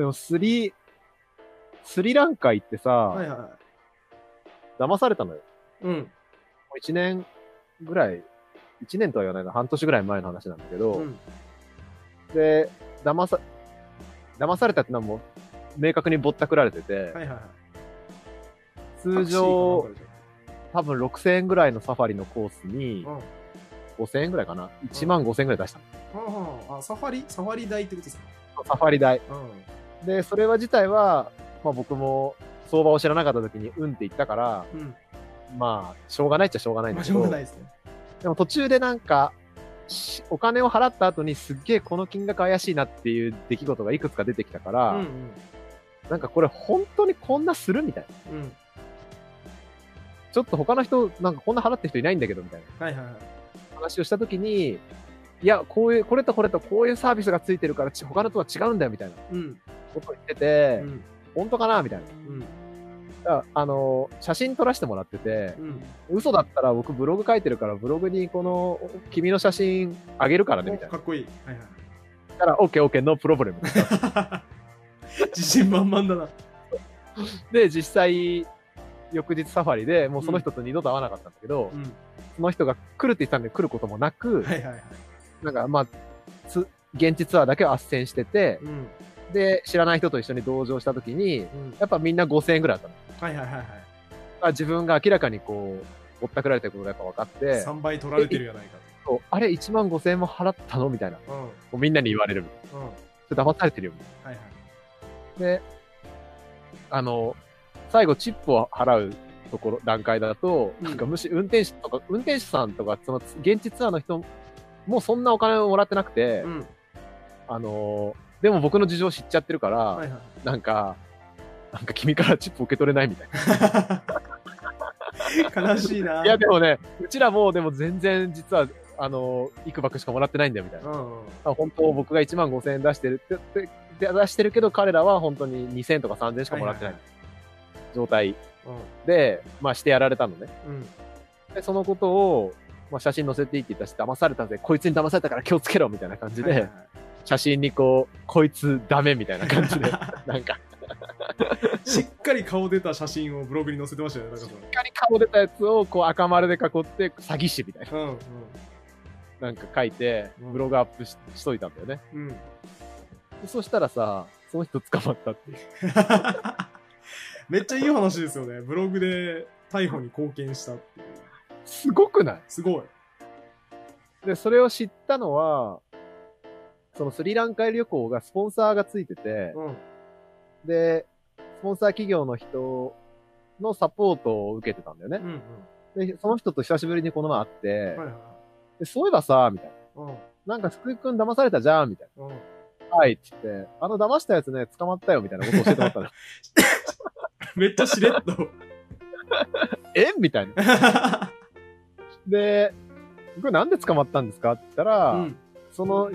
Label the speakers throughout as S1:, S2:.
S1: でもスリ、スリランカ行ってさ、
S2: はいは。
S1: 騙されたのよ。
S2: うん。
S1: もう一年ぐらい、一年とは言わないな、半年ぐらい前の話なんだけど、
S2: うん。
S1: で、騙さ、騙されたってのはもう、明確にぼったくられてて、
S2: はいはいはい。
S1: 通常、多分6000円ぐらいのサファリのコースに
S2: う、ん。は
S1: 5000円ぐらいかな ?1 万5000円ぐらい出した
S2: あはあ、あ、サファリ？サファリ代ってことですか？
S1: の。サファリ代。
S2: う
S1: で、それは自体は、まあ僕も相場を知らなかった時にうんって言ったから、
S2: ん。うん。
S1: まあ、しょうがないっちゃしょうがないん
S2: まあ、
S1: だけど、
S2: しょうがないですね。
S1: でも途中でなんか、しお金を払った後にすっげえこの金額怪しいなっていう出来事がいくつか出てきたから、
S2: うんうん。
S1: なんかこれ本当にこんなするみたいな。
S2: うん。
S1: ちょっと他の人、なんかこんな払ってる人いないんだけどみたいな
S2: はいはいはい。
S1: 話をした時に、いや、こういう、これとこれとこういうサービスがついてるからち他のとは違うんだよみたいな
S2: うん。
S1: ことを言ってて、
S2: うん。
S1: 本当かなみたいな。
S2: うん。
S1: だあの、写真撮らせてもらってて、
S2: うん。
S1: 嘘だったら僕ブログ書いてるからブログにこの君の写真あげるからねみたいな。
S2: かっこいい。はいはい。
S1: だから、オッケーオッケー、ノープロブレム。
S2: 自信満々だな。
S1: で、実際、翌日サファリでもうその人と二度と会わなかったんだけど、
S2: うん。
S1: その人が来るって言ってたんで来ることもなく、
S2: はいはいはい。
S1: なんかまあ、つ現地ツアーだけは斡旋してて、
S2: うん。
S1: で、知らない人と一緒に同乗した時に、
S2: うん。
S1: やっぱみんな5000円ぐらいだったの。
S2: はいはいはいはい。
S1: あ自分が明らかにこう、ぼったくられてることがやっぱ分かって、
S2: 3倍取られてるやないか
S1: そうあれ1万5000円も払ったのみたいな。
S2: と。うん。
S1: もうみんなに言われる。
S2: うん。はい
S1: それ騙されてるよ。
S2: はい。
S1: で、あの、最後チップを払うところ、段階だと、
S2: うん
S1: なんかむし、運転手とか、運転手さんとか、その、現地ツアーの人もそんなお金をもらってなくて、
S2: うん。
S1: あの、でも僕の事情知っちゃってるから、
S2: はいはい。
S1: なんか、なんか君からチップ受け取れないみたい
S2: 悲しいな。
S1: な。いや、でもね、うちらもでも全然実は、あの、いくばくしかもらってないんだよみたいな。
S2: うんうん。
S1: あ本当僕が1万5000円出してるって、で出してるけど彼らは本当に2000とか3000しかもらってない状態で、まあしてやられたのね。
S2: うん。
S1: で、そのことを、まあ写真載せていいって言ったし、騙されたぜ、こいつに騙されたから気をつけろみたいな感じで、
S2: はいはいはい
S1: 写真にこう、こいつダメみたいな感じで、なんか、
S2: しっかり顔出た写真をブログに載せてましたよね、なんか
S1: しっかり顔出たやつをこう赤丸で囲って、詐欺師みたいな、
S2: その。うん
S1: なんか書いて、
S2: うん
S1: ブログアップししといたんだよね。
S2: うん。
S1: そしたらさ、その人捕まったっていう。
S2: めっちゃいい話ですよね。ブログで逮捕に貢献したっていう。
S1: すごくない？
S2: すごい。
S1: で、それを知ったのは、そのスリランカ旅行がスポンサーがついてて、
S2: うん。
S1: で、スポンサー企業の人のサポートを受けてたんだよね
S2: う。んうん。
S1: で、その人と久しぶりにこの前会って、
S2: はいはい。
S1: でそういえばさ、みたいな。
S2: うん。
S1: なんか福井くん騙されたじゃんみたい
S2: うん。
S1: な。はい、って言って、あの騙したやつね、捕まったよ、みたいなことを教えてもらったの。
S2: めっちゃしれっと。
S1: え？みたいな。で、これなんで捕まったんですかって言ったら、
S2: うん。
S1: その、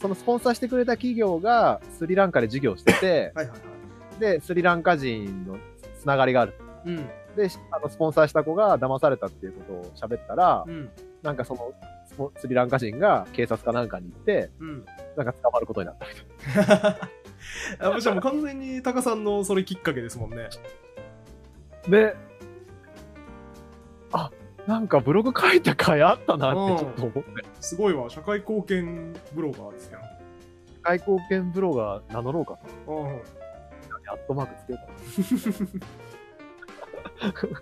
S1: そのスポンサーしてくれた企業がスリランカで事業してて、
S2: はいはいはい。
S1: で、スリランカ人のつながりがある。
S2: うん。
S1: で、あの、スポンサーした子が騙されたっていうことを喋ったら、
S2: うん。
S1: なんかそのスリランカ人が警察かなんかに行って、
S2: うん。
S1: なんか捕まることになったみたい
S2: あじゃあもう完全にタカさんのそれきっかけですもんね。
S1: で、あ、なんかブログ書いた回あったなってちょっと思って。
S2: すごいわ。社会貢献ブロガーですよ。
S1: 外交権ブロガー名乗ろうかと。
S2: うん。
S1: アットマークつけようかな。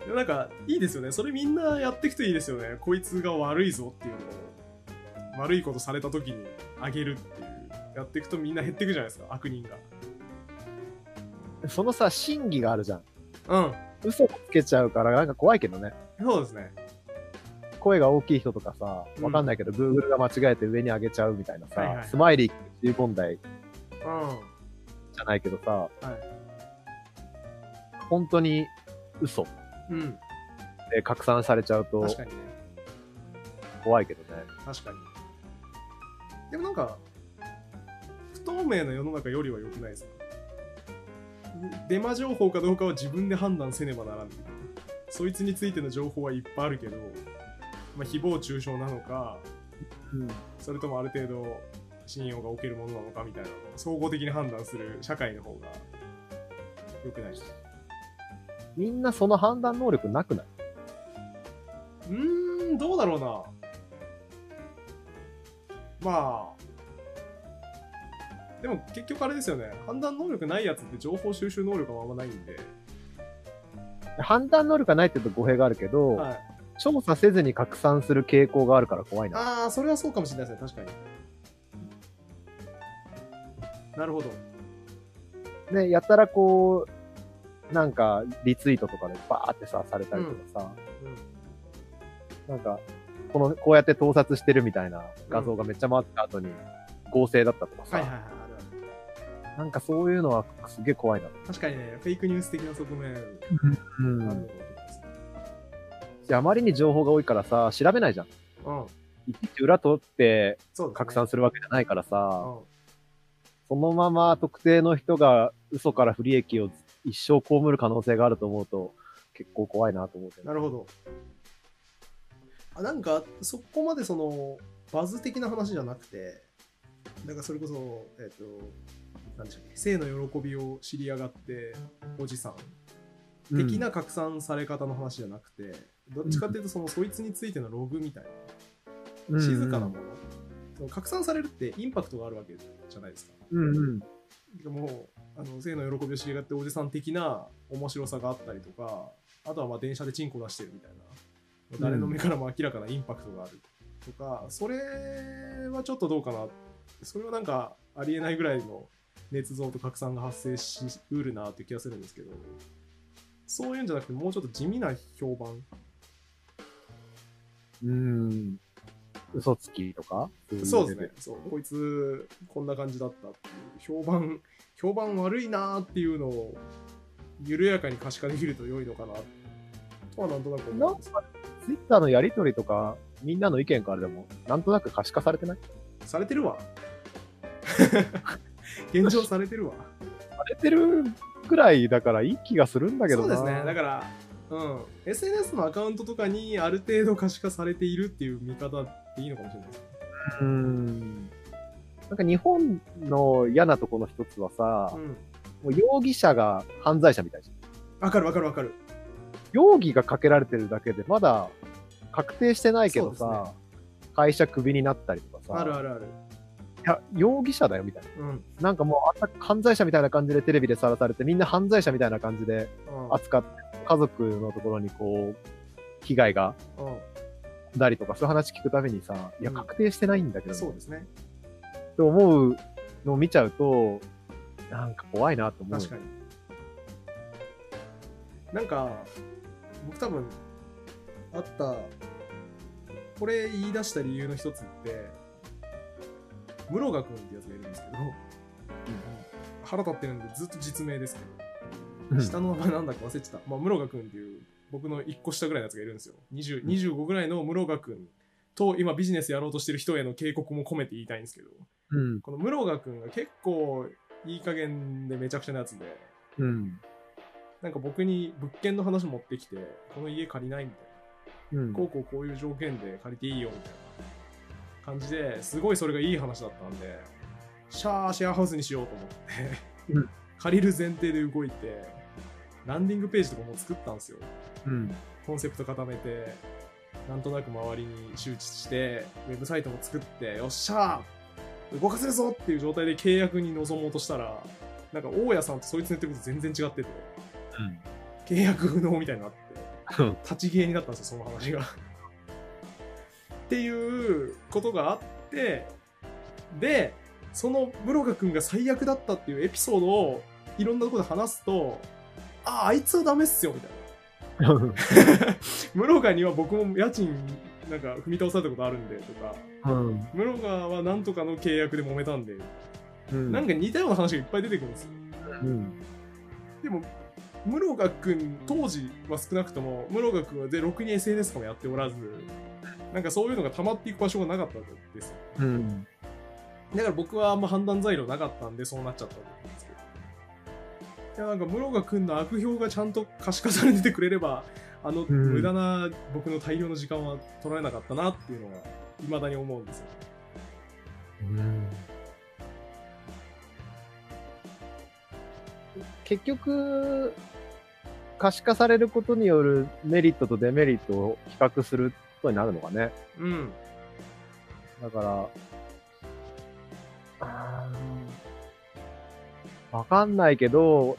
S2: でもなんか、いいですよね。それみんなやっていくといいですよね。こいつが悪いぞっていうのを、悪いことされた時にあげるっていう。やっていくとみんな減っていくじゃないですか、悪人
S1: そのさ、真偽があるじゃん。
S2: が。うん。
S1: 嘘をつけちゃうから、なんか怖いけどね。
S2: そうですね。
S1: 声が大きい人とかさ、
S2: うん
S1: わかんないけど、Google が間違えて上に上げちゃうみたいなさ、
S2: はいはい
S1: スマイリー問題
S2: うん。
S1: じゃないけどさ、
S2: はい。
S1: 本当に嘘
S2: うん。
S1: で拡散されちゃうと
S2: 確かにね。
S1: 怖いけどね。
S2: 確かに。でもなんか、不透明な世の中よりは良くないですか？デマ情報かどうかは自分で判断せねばならん。そいつについての情報はいっぱいあるけど、まあ、誹謗中傷なのか、
S1: うん。
S2: それともある程度信用が置けるものなのかみたいな総合的に判断する社会の方が良くない？ですか
S1: みんなその判断能力なくない？う
S2: ーん、どうだろうな。まあ。でも結局あれですよね。判断能力ないやつって情報収集能力はあんまないんで。
S1: 判断能力がないって言うと語弊があるけど、
S2: はい。
S1: 調査せずに拡散する傾向があるから怖いな。
S2: ああ、それはそうかもしれないですね。確かに。なるほど。
S1: ね、やったらこう、なんか、リツイートとかでバーってさ、されたりとかさ、
S2: うん。
S1: なんか、この、こうやって盗撮してるみたいな画像がめっちゃ回った後に、合成だったとかさ、
S2: はいはいはい。あるある
S1: なんかそういうのはすげえ怖いな。
S2: 確かにね、フェイクニュース的な側面ある
S1: うん。
S2: のかも
S1: あまりに情報が多いからさ、調べないじゃん。
S2: うん。
S1: いちいち裏取って。拡散するわけじゃないからさ、
S2: うん。
S1: そのまま特定の人が嘘から不利益を一生被る可能性があると思うと、結構怖いなと思うけど。
S2: なるほど。あなんか、そこまでその、バズ的な話じゃなくて、なんかそれこそ、えっ、と、なんでしたっけ、性の喜びを知り上がって、おじさん的な拡散され方の話じゃなくて、どっちかっていうと、その、そいつについてのログみたい
S1: うん、
S2: な、静かなもの。その拡散されるってインパクトがあるわけじゃないですか。
S1: うんうん。
S2: でもあの性の喜びを知り上がっておじさん的な面白さがあったりとかあとはまあ電車でチンコ出してるみたいな誰の目からも明らかなインパクトがあるとか、それはちょっとどうかなそれはなんかありえないぐらいの捏造と拡散が発生しうるなって気がするんですけどそういうんじゃなくてもうちょっと地味な評判。
S1: うん。嘘つきとか？
S2: そうですね。そうこいつこんな感じだったっていう評判 評判悪いなーっていうのを緩やかに可視化できると良いのかなとはなんとなく
S1: なん
S2: 思います。
S1: か、ツイッターのやりとりとか、みんなの意見からでも、なんとなく可視化されてない？
S2: されてるわ 現状されてるわ。
S1: されてるぐらいだからいい気がするんだけどな。
S2: そうですね。だからうん。SNS のアカウントとかにある程度可視化されているっていう見方っていいのかもしれないですね。
S1: うーん。なんか日本の嫌なところの一つはさ、
S2: うん。
S1: もう容疑者が犯罪者みたいじゃん。
S2: わかるわかるわかる。
S1: 容疑がかけられてるだけで、まだ確定してないけどさ、会社クビになったりとかさ、
S2: あるあるある
S1: 容疑者だよみたいな。
S2: うん、うん、
S1: なんかもうあんな犯罪者みたいな感じでテレビでさらされて、みんな犯罪者みたいな感じで扱って、家族のところにこう、被害が
S2: うん
S1: 出りとか、そういう話聞くたびにさ、いや、
S2: うん
S1: 確定してないんだけど、
S2: そうですね。
S1: って思うのを見ちゃうと、なんか怖いなと思う。
S2: 確かに。なんか僕多分あったこれ言い出した理由の一つって室賀君ってやつがいるんですけど、腹立ってるんでずっと実名ですけ
S1: うん
S2: ど下の名前なんだか忘れてた、まあ、室賀君っていう僕の1個下ぐらいのやつがいるんですよ20 25ぐらいの室賀君と今ビジネスやろうとしてる人への警告も込めて言いたいんですけど
S1: うん。
S2: この室賀君が結構いい加減でめちゃくちゃなやつで
S1: うん。
S2: なんか僕に物件の話持ってきて、この家借りないみたい
S1: うん
S2: な。こうこうこういう条件で借りていいよみたいな感じですごいそれがいい話だったんで、シャーシェアハウスにしようと思って、
S1: うん
S2: 借りる前提で動いて、ランディングページとかも作ったんですよ。
S1: うん。
S2: コンセプト固めて、なんとなく周りに周知して、ウェブサイトも作って、よっしゃー動かせるぞっていう状態で契約に臨もうとしたら、なんか大家さんとそいつの言ってること全然違ってて、契約不能みたいになって、
S1: うん。
S2: 立ち消えになったんですよ、その話が。っていうことがあって、で、その室賀君が最悪だったっていうエピソードをいろんなところで話すと、ああ、あいつはダメっすよ、みたいな。室賀には僕も家賃なんか踏み倒されたことあるんでとか、
S1: うん。
S2: 室賀はなんとかの契約で揉めたんで、
S1: うん。
S2: なんか似たような話がいっぱい出てくるんですよ。
S1: うん。
S2: でも、室賀君、当時は少なくとも、室賀君はで、ろくに SNS とかもやっておらず、なんかそういうのが溜まっていく場所がなかったんです。よ、
S1: うん、
S2: だから僕はあんま判断材料なかったんでそうなっちゃったんですけど。いやなんか室賀君の悪評がちゃんと可視化されててくれればあの無駄な僕の大量の時間は取られなかったなっていうのはまだに思うんですよ、
S1: うん。結局可視化されることによるメリットとデメリットを比較することになるのかね。
S2: うん。
S1: だから、わかんないけど、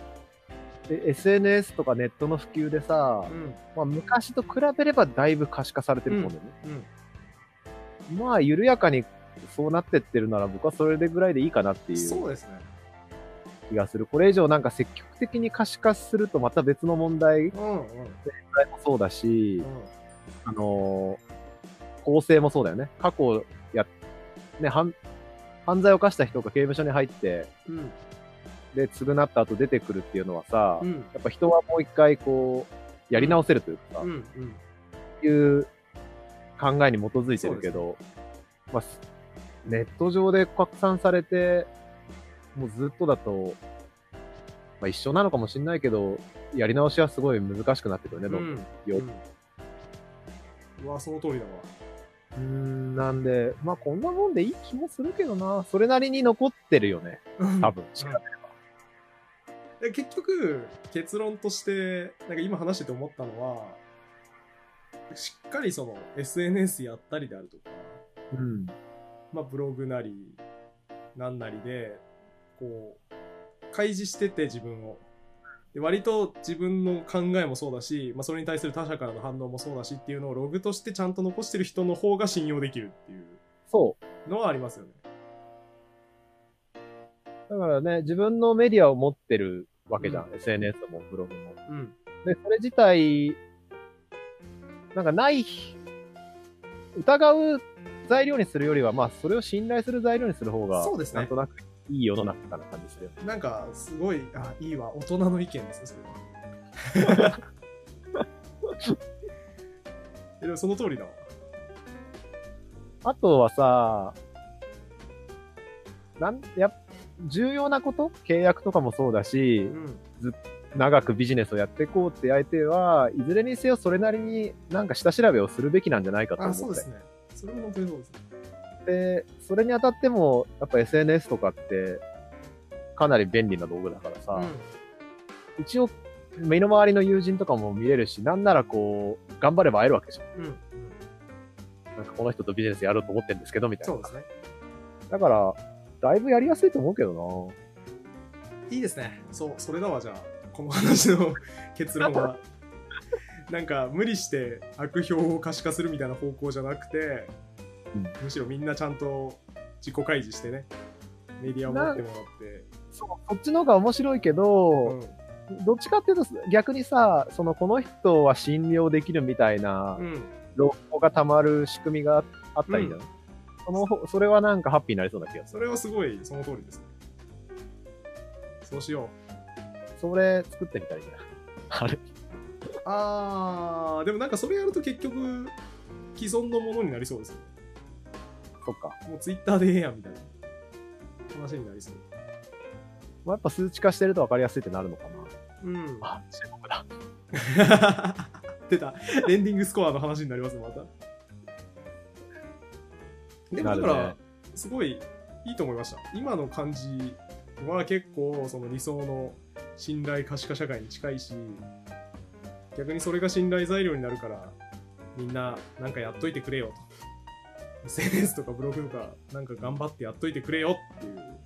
S1: え SNS とかネットの普及でさ、
S2: うん。
S1: まあ、昔と比べればだいぶ可視化されてると思うんだよね。
S2: うん。
S1: まあ、緩やかにそうなってってるなら僕はそれでぐらいでいいかなっていう
S2: そうですね。
S1: 気がする。これ以上なんか積極的に可視化するとまた別の問題
S2: うんうん。
S1: もそうだし、
S2: う
S1: あのー構成もそうだよね。過去や、ね、犯、犯罪を犯した人が刑務所に入って、
S2: ん。うん。
S1: で、償った後出てくるっていうのはさ、
S2: うん。
S1: やっぱ人はもう一回こう、やり直せるというかさ、
S2: うん。うん。
S1: いう考えに基づいてるけど、まあ、すネット上で拡散されて、もうずっとだと、まあ一緒なのかもしれないけど、やり直しはすごい難しくなってくるね、どんどん。
S2: うわ、その通りだわ。
S1: うーん、なんで、まあこんなもんでいい気もするけどな。それなりに残ってるよね、多分。
S2: うんで結局結論としてなんか今話してて思ったのはしっかりその SNS やったりであるとか、
S1: うん。
S2: まあ、ブログなりなんなりでこう開示してて自分をで割と自分の考えもそうだし、まあ、それに対する他者からの反応もそうだしっていうのをログとしてちゃんと残してる人の方が信用できるっていう
S1: そう。
S2: のはありますよね。
S1: だからね、自分のメディアを持ってるわけじゃん。
S2: う
S1: SNS もブログも。
S2: うん。
S1: で、それ自体、なんかない、疑う材料にするよりは、まあ、それを信頼する材料にする方が、
S2: そうですね
S1: なんとなくいい世の中かな感じするよ。
S2: なんかすごいあいいわ大人の意見ですねそれ でもその通りだわ。
S1: あとはさ、なん、やっ重要なこと契約とかもそうだし
S2: う、ん。
S1: 長くビジネスをやっていこうって相手は、いずれにせよそれなりになんか下調べをするべきなんじゃないかと思
S2: あ、
S1: って。
S2: そうですね。それも本当にそうですね。
S1: で、それにあたっても、やっぱ SNS とかって、かなり便利な道具だからさ、一応、身の回りの友人とかも見れるし、なんならこう、頑張れば会えるわけじゃん。
S2: うん。うん。
S1: なんかこの人とビジネスやろうと思ってるんですけど、みたいな。
S2: そうですね。
S1: だから、だいぶやりやすいと思うけど
S2: いいですね。そう、それだわ、じゃあ、この話の 結論は。なんか、無理して悪評を可視化するみたいな方向じゃなくて、
S1: うん
S2: むしろみんなちゃんと自己開示してね、メディアを持ってもらって。
S1: な。そう、そっちの方が面白いけど、どっちかっていうと逆にさ、そのこの人は信用できるみたいな
S2: うん。うん。
S1: 情報が溜まる仕組みがあったらいいんじゃない、その方それはなんかハッピーになりそうな気がする。
S2: それはすごいその通りですね。そうしよう。
S1: それ作ってみたらいいないあれ
S2: あー、でもなんかそれやると結局、既存のものになりそうですね。
S1: そっか。
S2: もうツイッターでええやんみたいな話になりそう。
S1: まあ、やっぱ数値化してると分かりやすいってなるのかな。
S2: うん。
S1: あ、注目だ。
S2: 出た。レンディングスコアの話になりますまた。でもだから、すごいいいと思いました。今の感じは結構その理想の信頼可視化社会に近いし、逆にそれが信頼材料になるから、みんななんかやっといてくれよと。SNS とかブログとかなんか頑張ってやっといてくれよっていう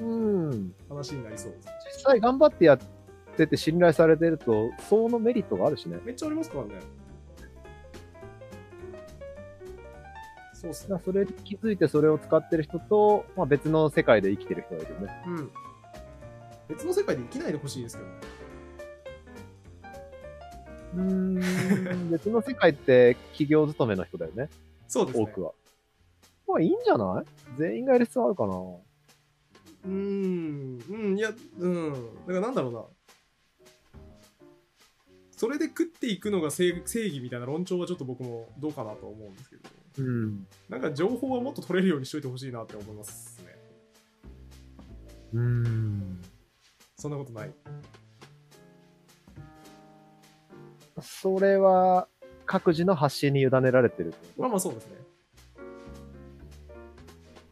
S1: うん。
S2: 話になりそうです。
S1: 実際頑張ってやってて信頼されてると、そのメリットがあるしね。
S2: めっちゃありますからね。そうっすね。
S1: それに気づいてそれを使ってる人と、まあ、別の世界で生きてる人がいるよね。
S2: うん。別の世界で生きないでほしいですけどね。
S1: うーん。別の世界って企業勤めの人だよね。
S2: そうですね。
S1: 多くは。まあいいんじゃない？全員がやる必要あるかな。
S2: うーん、うん、いや、うん。だからなんだろうな。それで食っていくのが正正義みたいな論調はちょっと僕もどうかなと思うんですけど、
S1: うん。
S2: なんか情報はもっと取れるようにしといてほしいなって思いますね。
S1: うーん。
S2: そんなことない。
S1: それは、各自の発信に委ねられてるって
S2: まあまあそうですね。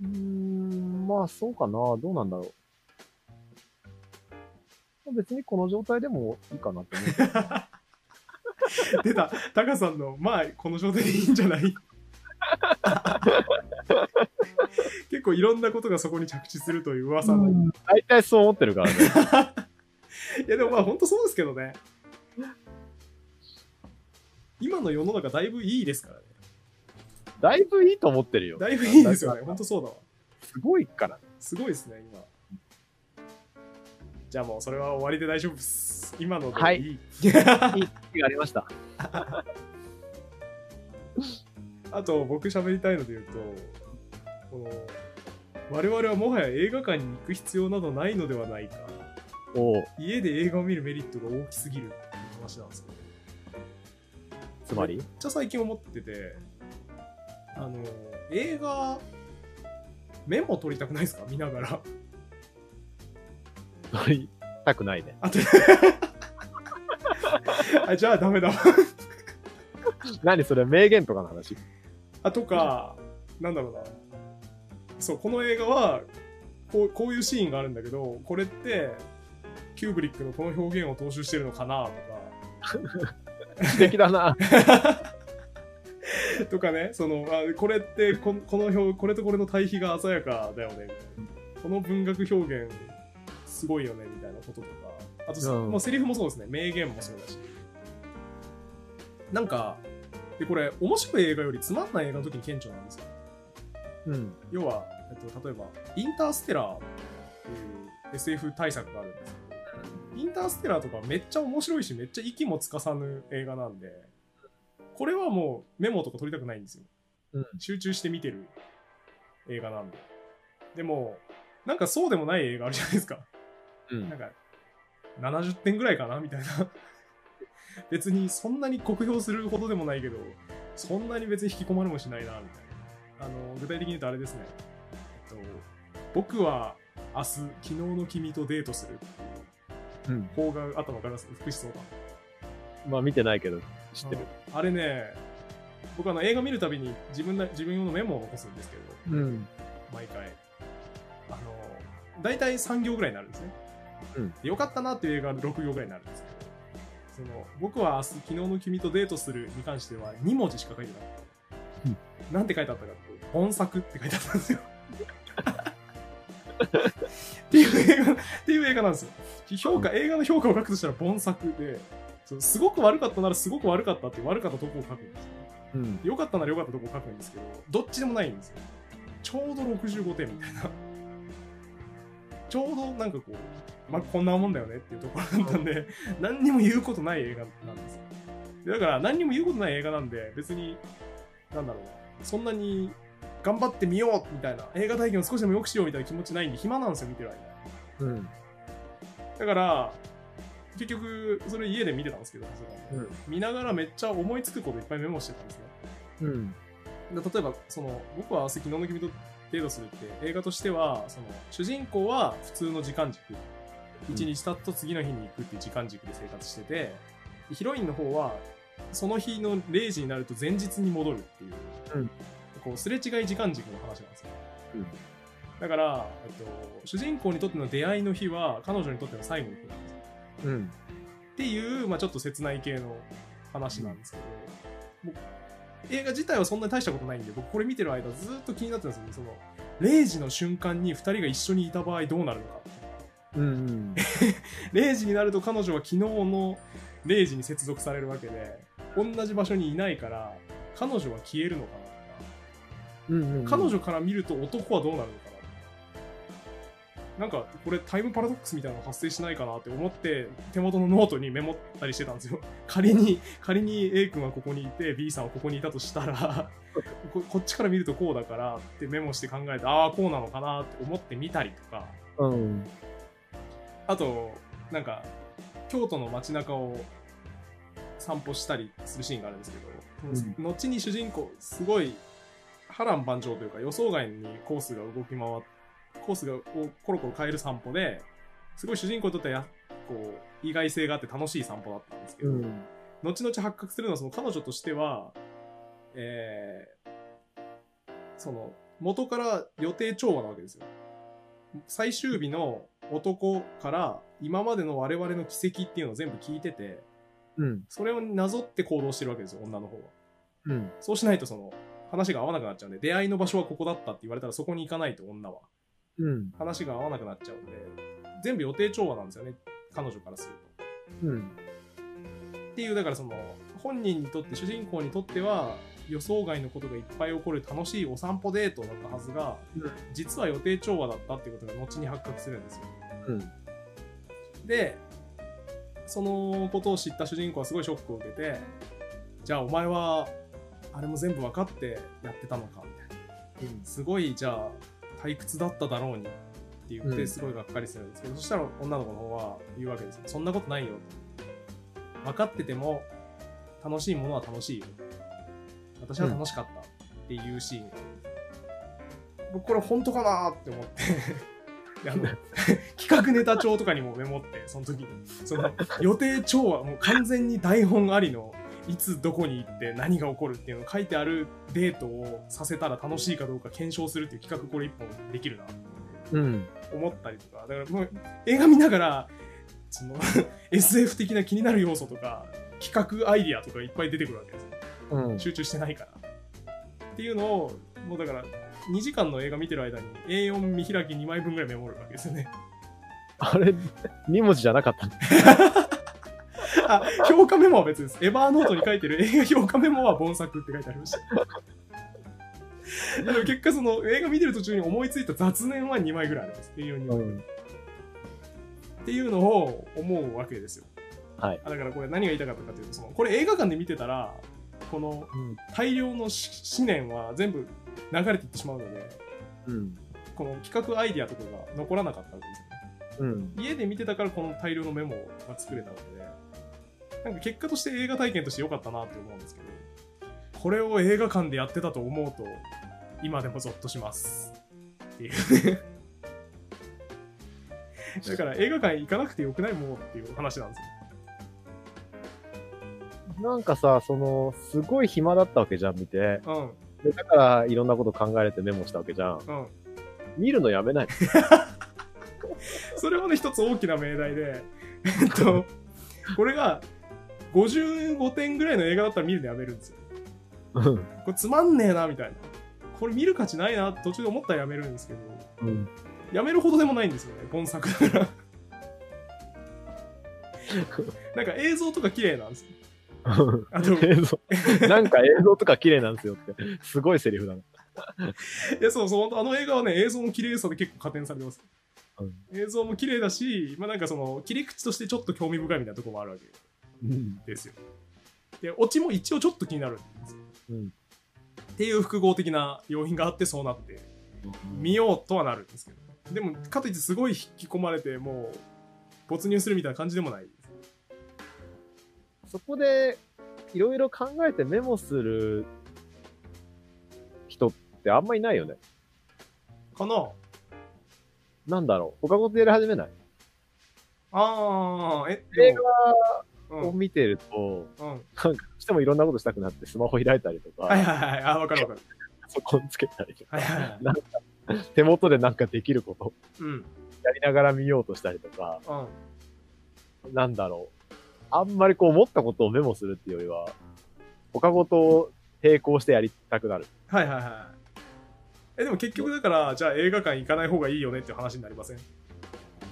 S1: うーん、まあそうかな。どうなんだろ別にこの状態でもいいかなって思う。
S2: 出た、タカさんの、まあ、この状態でいいんじゃない？結構いろんなことがそこに着地するという噂の。い
S1: 大体そう思ってるからね。
S2: や、でもまあ、本当そうですけどね。今の世の中だいぶいいですからね。
S1: だいぶいいと思ってるよ。
S2: だいぶいいですよね。本当そうだわ。
S1: すごいから。
S2: すごいですね、今。じゃあもうそれは終わりで大丈夫です。今のでいい。
S1: はい いい気がありました。
S2: あと僕喋りたいので言うと、この我々はもはや映画館に行く必要などないのではないか。
S1: おう
S2: 家で映画を見るメリットが大きすぎるっていう話なんですよ。
S1: つまり？
S2: めっちゃ最近思ってて、あの、映画、メモ取りたくないですか？見ながら。
S1: 取りたくないね。
S2: あと あじゃあダメだわ。
S1: 何それ名言とかの話？
S2: あとか、なんだろうな。そう、この映画は、こうこういうシーンがあるんだけど、これって、キューブリックのこの表現を踏襲してるのかな
S1: 素敵だな。
S2: とか、ね、その、あこれってこ、この表、これとこれの対比が鮮やかだよね、みたいな。この文学表現、すごいよね、みたいなこととか。あと、
S1: うん
S2: もうセリフもそうですね、名言もそうだし。なんか、で、これ、面白い映画よりつまんない映画の時に顕著なんですよ。
S1: うん。
S2: 要は、えっと、例えば、インターステラーっていう SF 大作があるんですけど、インターステラーとかめっちゃ面白いし、めっちゃ息もつかさぬ映画なんで、これはもうメモとか取りたくないんですよ。
S1: うん
S2: 集中して見てる映画なんで。でも、なんかそうでもない映画あるじゃないですか。
S1: うん
S2: なんか、70点ぐらいかなみたいな。別にそんなに酷評するほどでもないけど、そんなに別に引き込まれもしないな、みたいな。あの、具体的に言うとあれですね。えっと、僕は明日、昨日の君とデートするう
S1: うん。
S2: 邦画あったの分かります福士蒼太。
S1: まあ見てないけど、知ってる。
S2: あれね、僕あの映画見るたびに自分な自分用のメモを残すんですけど、
S1: うん。
S2: 毎回。あの、大体3行ぐらいになるんですね。
S1: うん
S2: でよかったなっていう映画が6行ぐらいになるんですけど、その、僕は明日、昨日の君とデートするに関しては2文字しか書いてなかった。
S1: うん
S2: なんて書いてあったかっていうと、本作って書いてあったんですよ。っていう映画、っていう映画なんですよ。評価、映画の評価を書くとしたら本作で、すごく悪かったならすごく悪かったって悪かったとこを書くんですよ。
S1: うん。
S2: 良かったなら良かったとこ書くんですけど、どっちでもないんですよ。ちょうど65点みたいな。ちょうどなんかこう、まあ、こんなもんだよねっていうところだったんで、何にも言うことない映画なんですよ。でだから何にも言うことない映画なんで、別に、なんだろうな、そんなに頑張ってみようみたいな、映画体験を少しでも良くしようみたいな気持ちないんで、暇なんですよ、見てる間。
S1: うん。
S2: だから、結局、それ家で見てたんですけど、
S1: うん。
S2: 見ながらめっちゃ思いつくこといっぱいメモしてたんですね。
S1: うん。
S2: で例えばその僕は明日昨日の君とデートするって映画としてはその主人公は普通の時間軸1日経つと次の日に行くっていう時間軸で生活しててヒロインの方はその日の0時になると前日に戻るっていう、
S1: うん
S2: こうすれ違い時間軸の話なんですよ
S1: うん
S2: だから、えっと、主人公にとっての出会いの日は彼女にとっての最後の日なんですよ
S1: うん。
S2: っていう、まあ、ちょっと切ない系の話なんですけど、もう映画自体はそんなに大したことないんで、僕これ見てる間ずっと気になってたんですよね。その、0時の瞬間に2人が一緒にいた場合どうなるのか。
S1: うん。
S2: 0時になると彼女は昨日の0時に接続されるわけで、同じ場所にいないから、彼女は消えるのかなとか、
S1: うん。
S2: 彼女から見ると男はどうなるのかなんか、これタイムパラドックスみたいなの発生しないかなって思って、手元のノートにメモったりしてたんですよ。仮に、仮に A 君はここにいて、B さんはここにいたとしたら、ここっちから見るとこうだからってメモして考えて、ああ、こうなのかなって思ってみたりとか、
S1: うん。
S2: あと、なんか、京都の街中を散歩したりするシーンがあるんですけど、後に主人公、すごい波乱万丈というか予想外にコースが動き回っコースがをコロコロ変える散歩で、すごい主人公にとってはやこう意外性があって楽しい散歩だったんですけど、
S1: うん。
S2: 後々発覚するのはその彼女としては、えー、その元から予定調和なわけですよ。最終日の男から今までの我々の軌跡っていうのを全部聞いてて、
S1: うん。
S2: それをなぞって行動してるわけですよ、女の方は。
S1: うん。
S2: そうしないとその話が合わなくなっちゃうんで、出会いの場所はここだったって言われたらそこに行かないと女は。
S1: うん。
S2: 話が合わなくなっちゃうんで、全部予定調和なんですよね、彼女からすると。
S1: うん。
S2: っていう、だからその、本人にとって、主人公にとっては、予想外のことがいっぱい起こる楽しいお散歩デートだったはずが、
S1: うん
S2: 実は予定調和だったっていうことが後に発覚するんですよ。
S1: うん。
S2: で、そのことを知った主人公はすごいショックを受けて、じゃあお前は、あれも全部分かってやってたのか、みたいな。すごい、じゃあ、退屈だっただろうにって言って、
S1: うん
S2: すごいがっかりするんですけど、そしたら女の子の方は言うわけですよ。そんなことないよ。分かってても、楽しいものは楽しいよ。私は楽しかったっていうシーンが。僕これ本当かなって思って。で あの企画ネタ帳とかにもメモって、その時に。その予定帳はもう完全に台本ありの、いつどこに行って何が起こるっていうのを書いてあるデートをさせたら楽しいかどうか検証するっていう企画これ一本できるな
S1: うん。
S2: 思ったりとか、だからもう映画見ながら、その SF 的な気になる要素とか、企画アイディアとかいっぱい出てくるわけですよ。
S1: うん。
S2: 集中してないから。っていうのを、もうだから、2時間の映画見てる間に A4 見開き2枚分ぐらいメモるわけですよね。
S1: あれ、2文字じゃなかったの？
S2: あ、評価メモは別です。エヴァーノートに書いてる映画評価メモは本作って書いてありました。でも結果その映画見てる途中に思いついた雑念は2枚ぐらいあります。A4 に枚。
S1: ん。
S2: っていうのを思うわけですよ。
S1: はい。
S2: あだからこれ何が言いたかったかというと、そのこれ映画館で見てたら、この
S1: うん。
S2: 大量のし思念は全部流れていってしまうので、
S1: うん。
S2: この企画アイディアとかが残らなかったわけですよね。
S1: うん。
S2: 家で見てたからこの大量のメモが作れたわけで、なんか結果として映画体験として良かったなって思うんですけど、これを映画館でやってたと思うと、今でもゾッとします。っていう ね。だから映画館行かなくてよくないもうっていう話なんですよ。
S1: なんかさ、その、すごい暇だったわけじゃん、見て。
S2: うん、
S1: でだから、いろんなこと考えれてメモしたわけじゃん。
S2: うん。
S1: 見るのやめない
S2: それもね、一つ大きな命題で、えっと、これが55点ぐらいの映画だったら見るのやめるんですよ。
S1: の
S2: これつまんねえな、みたいな。これ見る価値ないな途中で思ったらやめるんですけど、
S1: うん。
S2: やめるほどでもないんですよね、本作だから。なんか映像とか綺麗なんですよ。あ
S1: 映像、なんか映像とか綺麗なんですよって。すごいセリフだな。
S2: や、そうそう、あの映画はね、映像の綺麗さで結構加点されてます。
S1: うん。
S2: 映像も綺麗だし、まあなんかその、切り口としてちょっと興味深いみたいなところもあるわけ
S1: うん。
S2: ですよ。で、オチも一応ちょっと気になるんですよ。
S1: うん。
S2: っていう複合的な要因があってそうなって、見ようとはなるんですけど。でも、かといってすごい引き込まれて、もう、没入するみたいな感じでもない。
S1: そこで、いろいろ考えてメモする人ってあんまいないよね。
S2: かな
S1: なんだろう。他事やり始めない？
S2: あー、え、
S1: 映画
S2: うん、
S1: を見てると、
S2: うん。
S1: なんか、どうしてもいろんなことしたくなってスマホ開いたりとか、
S2: はいはいはい。あ、わかるわかる。
S1: パソコンつけたりとか、
S2: はいはいはい。
S1: なんか、手元でなんかできること
S2: うん。
S1: やりながら見ようとしたりとか、
S2: うん。
S1: なんだろう。あんまりこう思ったことをメモするっていうよりは、他事を並行してやりたくなる。
S2: はいはいはい。え、でも結局だから、じゃあ映画館行かない方がいいよねっていう話になりません？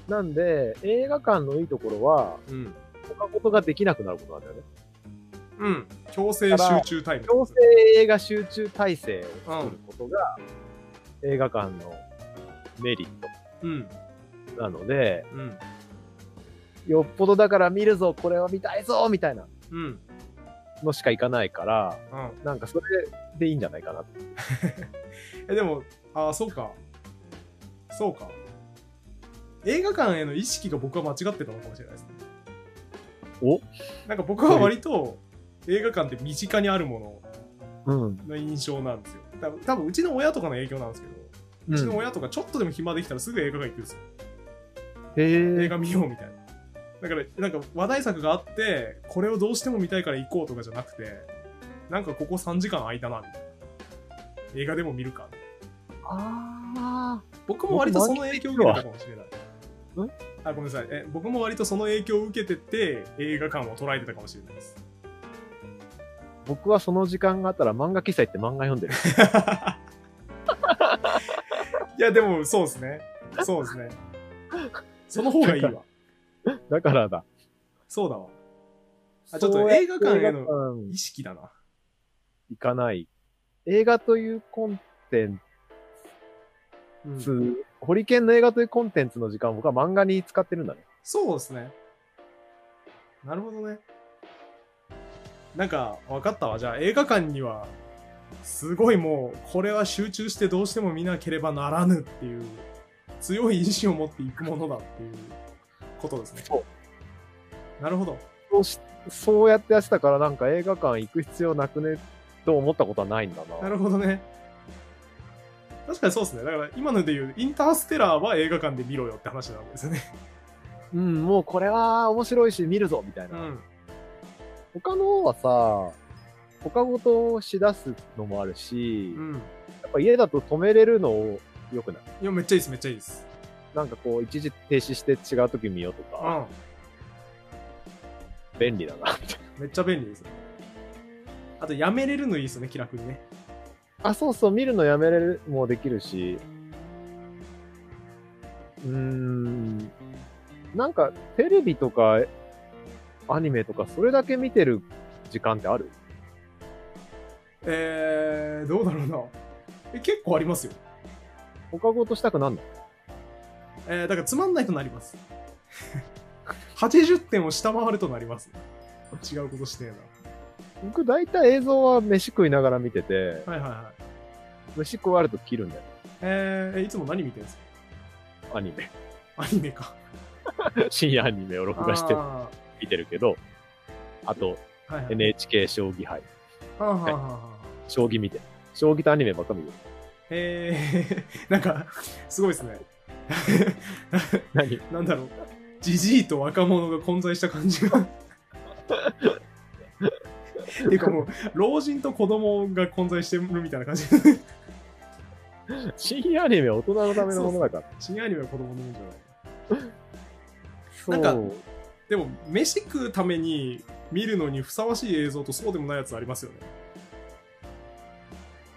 S1: なんで、映画館のいいところは、
S2: うん。
S1: 他事ができなくなることなんだよね。
S2: うん。強制集中タイム。
S1: 強制映画集中体制を作ることが、映画館のメリット
S2: うん。
S1: なので、
S2: うん。
S1: よっぽどだから見るぞ、これは見たいぞ、みたいな
S2: うん。
S1: のしか行かないから、
S2: うん。
S1: なんかそれでいいんじゃないかなって。
S2: え、でも、ああ、そうか。そうか。映画館への意識が僕は間違ってたのかもしれないですね。
S1: お？
S2: なんか僕は割と映画館って身近にあるも
S1: うん。
S2: のの印象なんですよ。多分多分うちの親とかの影響なんですけど、うちの親とかちょっとでも暇できたらすぐ映画館行くんですよ。映画見ようみたいな。だから、なんか話題作があって、これをどうしても見たいから行こうとかじゃなくて、なんかここ3時間空いたな、みたいな。映画でも見るか。
S1: ああ。
S2: 僕も割とその影響を受けたかもしれない。あ、ごめんなさい。え、僕も割とその影響を受けてて、映画館を捉えてたかもしれないです。
S1: 僕はその時間があったら漫画喫茶行って漫画読んでる。
S2: いや、でも、そうですね。そうですね。その方がいいわ。
S1: だからだ。
S2: そうだわ。あちょっと映画館への意識だな。
S1: 行かない。映画というコンテン
S2: うん
S1: ツ、ホリケンの映画というコンテンツの時間を僕は漫画に使ってるんだね。
S2: そうですね。なるほどね。なんか、分かったわ。じゃあ、映画館には、すごいもう、これは集中してどうしても見なければならぬっていう、強い意志を持っていくものだっていうことですね。
S1: そう。
S2: なるほど。
S1: そうし、そうやってやってたからなんか映画館行く必要なくねと思ったことはないんだな。
S2: なるほどね。確かにそうですね。だから、今ので言う、インターステラーは映画館で見ろよって話なわけですよね。
S1: うん、もうこれは面白いし見るぞみたいな。
S2: うん。
S1: 他のはさ、他ごとしだすのもあるし、
S2: うん。
S1: やっぱ家だと止めれるのよくない？
S2: いや、めっちゃいいです、めっちゃいいです。
S1: なんかこう一時停止して違う時見ようと
S2: う
S1: か、
S2: ん。
S1: 便利だな。
S2: めっちゃ便利です。あと、やめれるのいいですよね、気楽にね。
S1: あ、そうそう、見るのやめれるもできるし、うーん、なんかテレビとかアニメとかそれだけ見てる時間ってある？
S2: えー、どうだろうな。え、結構ありますよ。
S1: 他ごとしたくなんの
S2: えー、だからつまんないとなります。80点を下回るとなります。違うことしてえな。
S1: 僕大体映像は飯食いながら見てて、
S2: はいはいはい。
S1: 飯食われると切るんだよ。
S2: えー、えいつも何見てるんですか？
S1: アニメ。
S2: アニメか。
S1: 深夜アニメを録画して
S2: あ
S1: 見てるけど、あと
S2: ーはいはい。
S1: NHK 将棋杯。
S2: はあはあ
S1: 将棋見てる。将棋とアニメばっか見る。
S2: えー、なんか、すごいですね。
S1: 何？
S2: なんだろう。ジジイと若者が混在した感じが。っていうかもう、老人と子供が混在してるみたいな感じ。
S1: 深夜アニメは大人のためのものだから。
S2: 深夜アニメは子供のもんじゃない。なんかでも、飯食うために見るのにふさわしい映像とそうでもないやつありますよね。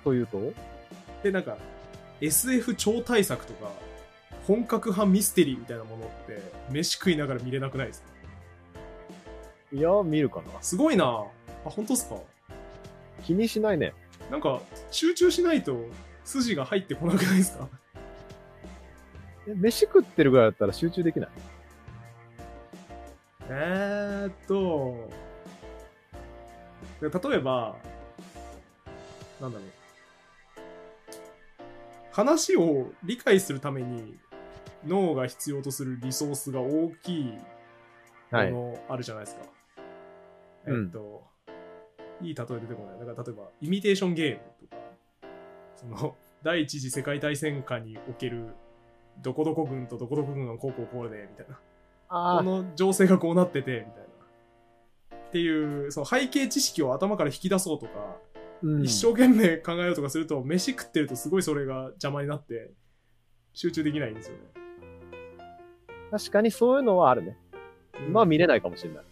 S1: というと？
S2: で、なんか、SF 超大作とか、本格派ミステリーみたいなものって、飯食いながら見れなくないですか？
S1: いや、見るかな。
S2: すごいなあ、本当っすか？
S1: 気にしないね。
S2: なんか、集中しないと筋が入ってこなくないですか？
S1: え飯食ってるぐらいだったら集中できない？
S2: えーっと、で例えば、なんだろう。話を理解するために脳が必要とするリソースが大きいも
S1: はい。
S2: のあるじゃないですか。
S1: うん
S2: えっと、いい例え出てこない。だから例えば、イミテーションゲームとか、その、第一次世界大戦下における、どこどこ軍とどこどこ軍がこうこうこうで、みたいな。
S1: あ
S2: この情勢がこうなってて、みたいな。っていう、その背景知識を頭から引き出そうとか、
S1: うん、
S2: 一生懸命考えようとかすると、飯食ってるとすごいそれが邪魔になって、集中できないんですよね。
S1: 確かにそういうのはあるね。
S2: うん
S1: まあ見れないかもしれない。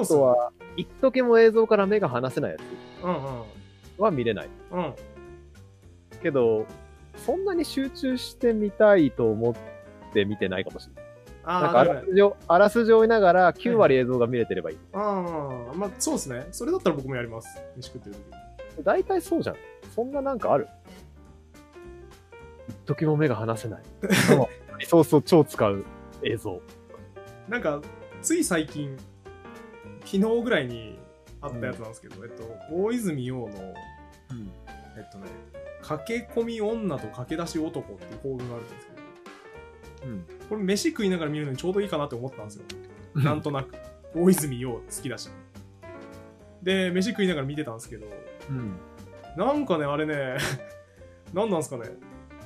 S2: うそう
S1: とは、一時も映像から目が離せないや
S2: うんうん。
S1: つは見れない。
S2: うん。
S1: けど、そんなに集中してみたいと思って見てないかもしれない。
S2: ああ、
S1: なんかあ
S2: ら
S1: らすじを、あらすじを追いながら9割映像が見れてればいい。
S2: ああ、まあそうですね。それだったら僕もやります。飯食ってる時
S1: 大体そうじゃん。そんななんかある一時も目が離せない。リソースを超使う映像。
S2: なんか、つい最近、昨日ぐらいにあったやつなんですけど、えっと、大泉洋の、えっとね、駆け込み女と駆け出し男っていう構文があるんですけど、
S1: うん。
S2: これ飯食いながら見るのにちょうどいいかなって思ったんですよ。なんとなく。大泉洋好きだし。で、飯食いながら見てたんですけど、
S1: うん。
S2: なんかね、あれね、なんなんですかね、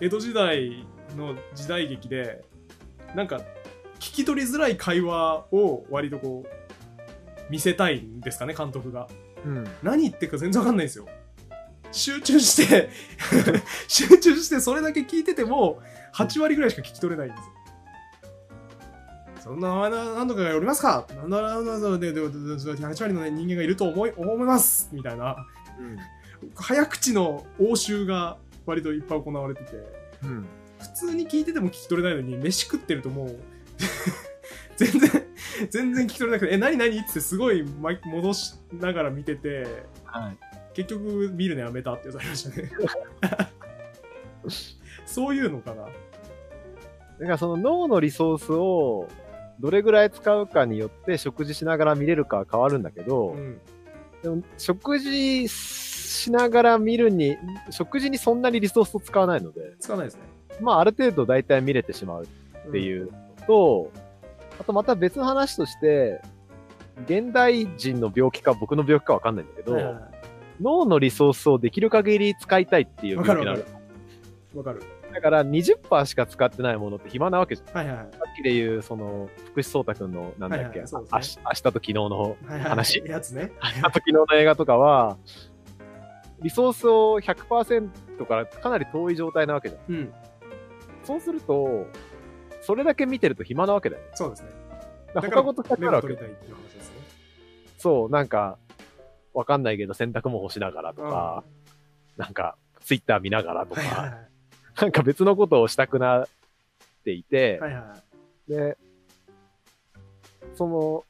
S2: 江戸時代の時代劇で、なんか、聞き取りづらい会話を割とこう、見せたいんですかね、監督が。
S1: うん。
S2: 何言ってるか全然わかんないんですよ。集中して、集中してそれだけ聞いてても、8割ぐらいしか聞き取れないんですよ。そんな名前の何とかがおりますか？なんだなんだなんだで、で、で、8割の、ね、人間がいると思い、思いますみたいな、早口の応酬が割といっぱい行われてて、
S1: うん。
S2: 普通に聞いてても聞き取れないのに、飯食ってるともう、全然、全然聞き取れなくて、え、何何？ってすごい戻しながら見てて、
S1: はい。
S2: 結局見るのやめたって言われましたね。そういうのかな。
S1: だからその脳のリソースをどれぐらい使うかによって食事しながら見れるかは変わるんだけど、
S2: うん。
S1: でも食事しながら見るに、食事にそんなにリソースを使わないので、
S2: 使わないですね。
S1: まあある程度大体見れてしまうっていうのと、あとまた別の話として、現代人の病気か僕の病気かわかんないんだけど、
S2: はいはいはい
S1: 脳のリソースをできる限り使いたいっていう病気なの
S2: わかる。わかる。
S1: だから20%しか使ってないものって暇なわけじゃん。
S2: はいはいはい。
S1: さっきで言う、その、福士蒼太くんの、なんだっけ、
S2: はいはいね
S1: 明日と昨日の、
S2: はいはいはい
S1: 話
S2: やつね。
S1: 明日と昨日の映画とかは、リソースを100%からかなり遠い状態なわけじゃん。
S2: うん。
S1: そうすると、それだけ見てると暇なわけだよね。
S2: そうですね。
S1: だから他事したく
S2: 目
S1: なるわけ
S2: を取りたいっていう話ですね。
S1: そう、なんか、わかんないけど洗濯物干しながらとか、なんか、ツイッター見ながらと
S2: はいはい
S1: か、
S2: は
S1: なんか別のことをしたくなっていて
S2: い。、はいはい。
S1: で、その、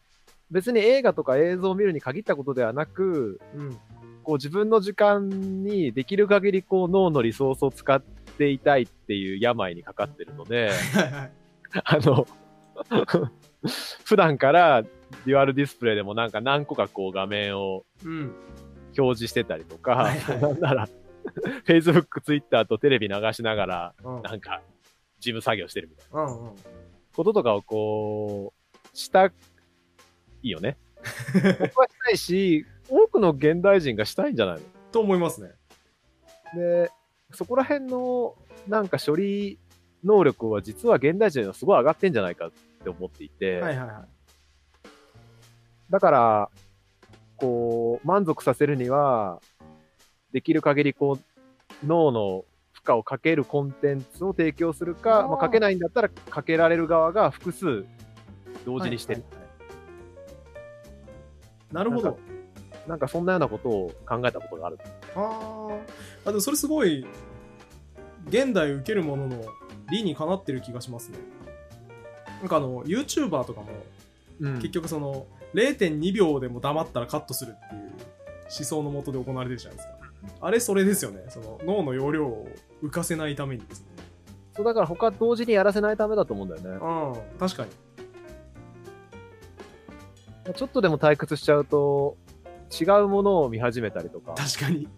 S1: 別に映画とか映像を見るに限ったことではなく、
S2: うん。
S1: こう自分の時間にできる限りこう脳のリソースを使っていたいっていう病にかかってるので。あの、普段からデュアルディスプレイでもなんか何個かこう画面を
S2: うん。
S1: 表示してたりとか、
S2: はいはい
S1: なんなら、Facebook、Twitter とテレビ流しながら、
S2: うん。
S1: なんか、事務作業してるみたいな
S2: うんうん。
S1: こととかをこう、したいよね。僕はしたいし、多くの現代人がしたいんじゃない
S2: と思いますね。
S1: ので、そこら辺のなんか処理能力は実は現代人はすごい上がってんじゃないかって思っていて、
S2: はいはいはい。
S1: だから、こう、満足させるには、できる限りこう、脳の負荷をかけるコンテンツを提供する
S2: あ
S1: か、
S2: ー
S1: まあ、かけないんだったらかけられる側が複数同時にしてる。
S2: はいはいはいなるほど。
S1: なんかそんなようなことを考えたことがある。
S2: あーあ。でもそれすごい、現代受けるものの理にかなってる気がしますね。なんかあの、YouTuber とかも、
S1: うん
S2: 結局その、0.2秒でも黙ったらカットするっていう思想のもとで行われてるじゃないですか。あれそれですよね。その脳の容量を浮かせないためにですね。
S1: そうだから他同時にやらせないためだと思うんだよね。
S2: うん、確かに。
S1: ちょっとでも退屈しちゃうと、違うものを見始めたりとか
S2: 確かに。